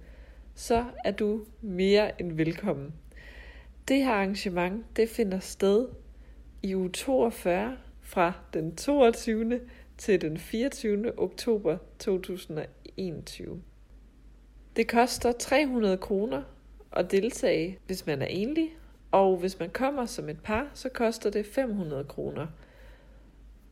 så er du mere end velkommen. Det her arrangement, det finder sted i uge 42 fra den 22. til den 24. oktober 2021. Det koster 300 kroner at deltage, hvis man er enlig, og hvis man kommer som et par, så koster det 500 kroner.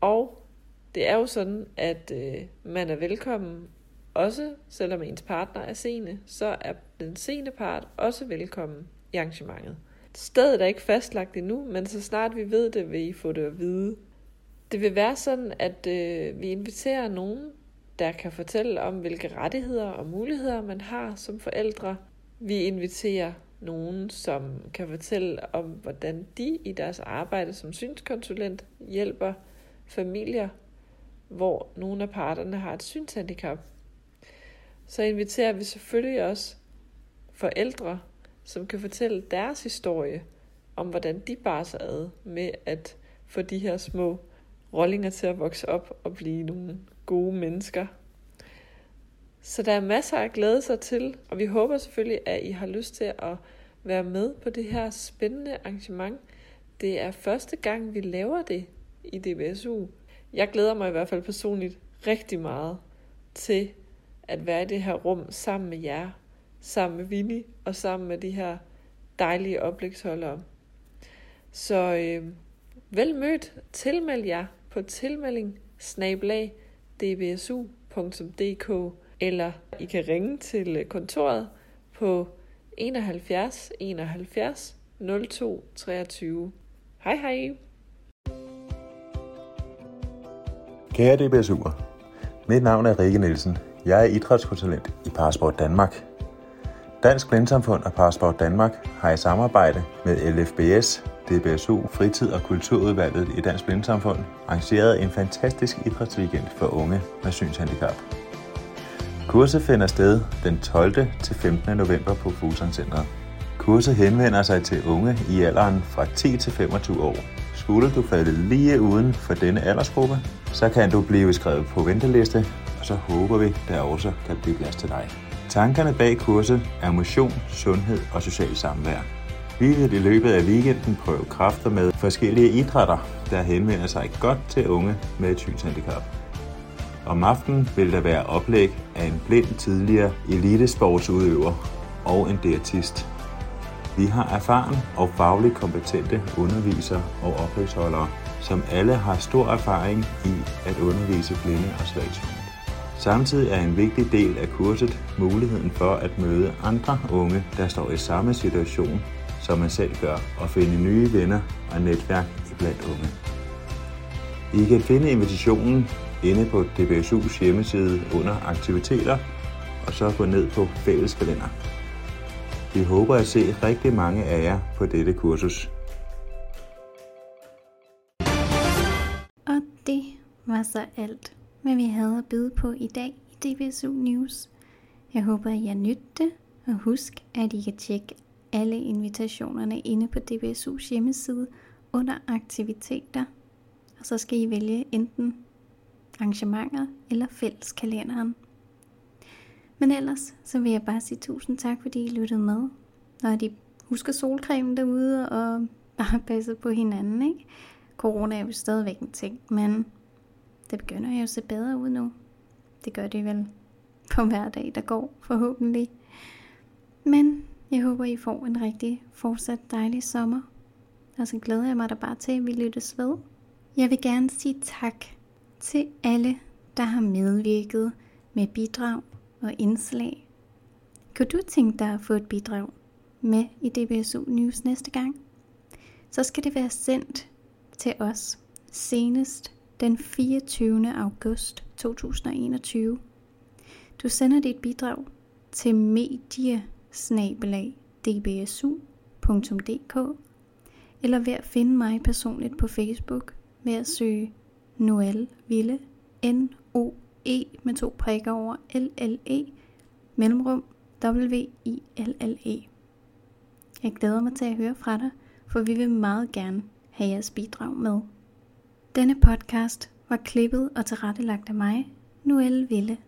Og det er jo sådan, at øh, man er velkommen, også selvom ens partner er sene, så er den sene part også velkommen i arrangementet. Stedet er ikke fastlagt endnu, men så snart vi ved det, vil I få det at vide. Det vil være sådan, at øh, vi inviterer nogen, der kan fortælle om, hvilke rettigheder og muligheder man har som forældre. Vi inviterer nogen, som kan fortælle om, hvordan de i deres arbejde som synskonsulent hjælper familier, hvor nogle af parterne har et synshandicap. Så inviterer vi selvfølgelig også forældre, som kan fortælle deres historie om, hvordan de bare sig ad med at få de her små rollinger til at vokse op og blive nogle gode mennesker. Så der er masser at glæde sig til, og vi håber selvfølgelig, at I har lyst til at være med på det her spændende arrangement. Det er første gang, vi laver det i DBSU. Jeg glæder mig i hvert fald personligt rigtig meget til at være i det her rum sammen med jer, sammen med Vinnie og sammen med de her dejlige oplægsholdere. Så øh, vel mødt, tilmeld jer på tilmelding dbsu.dk eller I kan ringe til kontoret på 71 71 02 23. Hej hej! Kære DBSU'er, mit navn er Rikke Nielsen. Jeg er idrætskonsulent i Parasport Danmark. Dansk Blindsamfund og Parasport Danmark har i samarbejde med LFBS, DBSU, Fritid- og Kulturudvalget i Dansk Blindsamfund arrangeret en fantastisk idrætsweekend for unge med synshandicap. Kurset finder sted den 12. til 15. november på Fuglsang Centeret. Kurset henvender sig til unge i alderen fra 10 til 25 år. Skulle du falde lige uden for denne aldersgruppe, så kan du blive skrevet på venteliste, og så håber vi, der også kan blive plads til dig. Tankerne bag kurset er motion, sundhed og social samvær. Vi vil i løbet af weekenden prøve kræfter med forskellige idrætter, der henvender sig godt til unge med et synshandicap. Om aftenen vil der være oplæg af en blind tidligere elitesportsudøver og en diætist. Vi har erfaren og fagligt kompetente undervisere og oplægsholdere, som alle har stor erfaring i at undervise blinde og svagsynede. Samtidig er en vigtig del af kurset muligheden for at møde andre unge, der står i samme situation, som man selv gør, og finde nye venner og netværk i blandt unge. I kan finde invitationen inde på DBSU's hjemmeside under aktiviteter, og så gå ned på fælleskalender. Vi håber at se rigtig mange af jer på dette kursus. Og det var så alt, hvad vi havde at byde på i dag i DBSU News. Jeg håber, at I har nydt det, og husk, at I kan tjekke alle invitationerne inde på DBSU's hjemmeside under aktiviteter. Og så skal I vælge enten arrangementer eller fælleskalenderen. Men ellers, så vil jeg bare sige tusind tak, fordi I lyttede med. Og at I husker solcremen derude og bare passet på hinanden, ikke? Corona er jo stadigvæk en ting, men det begynder jo at se bedre ud nu. Det gør det vel på hver dag, der går, forhåbentlig. Men jeg håber, I får en rigtig fortsat dejlig sommer. Og så glæder jeg mig da bare til, at vi lyttes ved. Jeg vil gerne sige tak til alle, der har medvirket med bidrag og indslag. Kunne du tænke dig at få et bidrag med i DBSU News næste gang? Så skal det være sendt til os senest den 24. august 2021. Du sender dit bidrag til mediesnabelag.dbsu.dk eller ved at finde mig personligt på Facebook ved at søge Noel Ville E med to prikker over LLE, mellemrum W-I-L-L-E. Jeg glæder mig til at høre fra dig, for vi vil meget gerne have jeres bidrag med. Denne podcast var klippet og tilrettelagt af mig, Noelle Ville.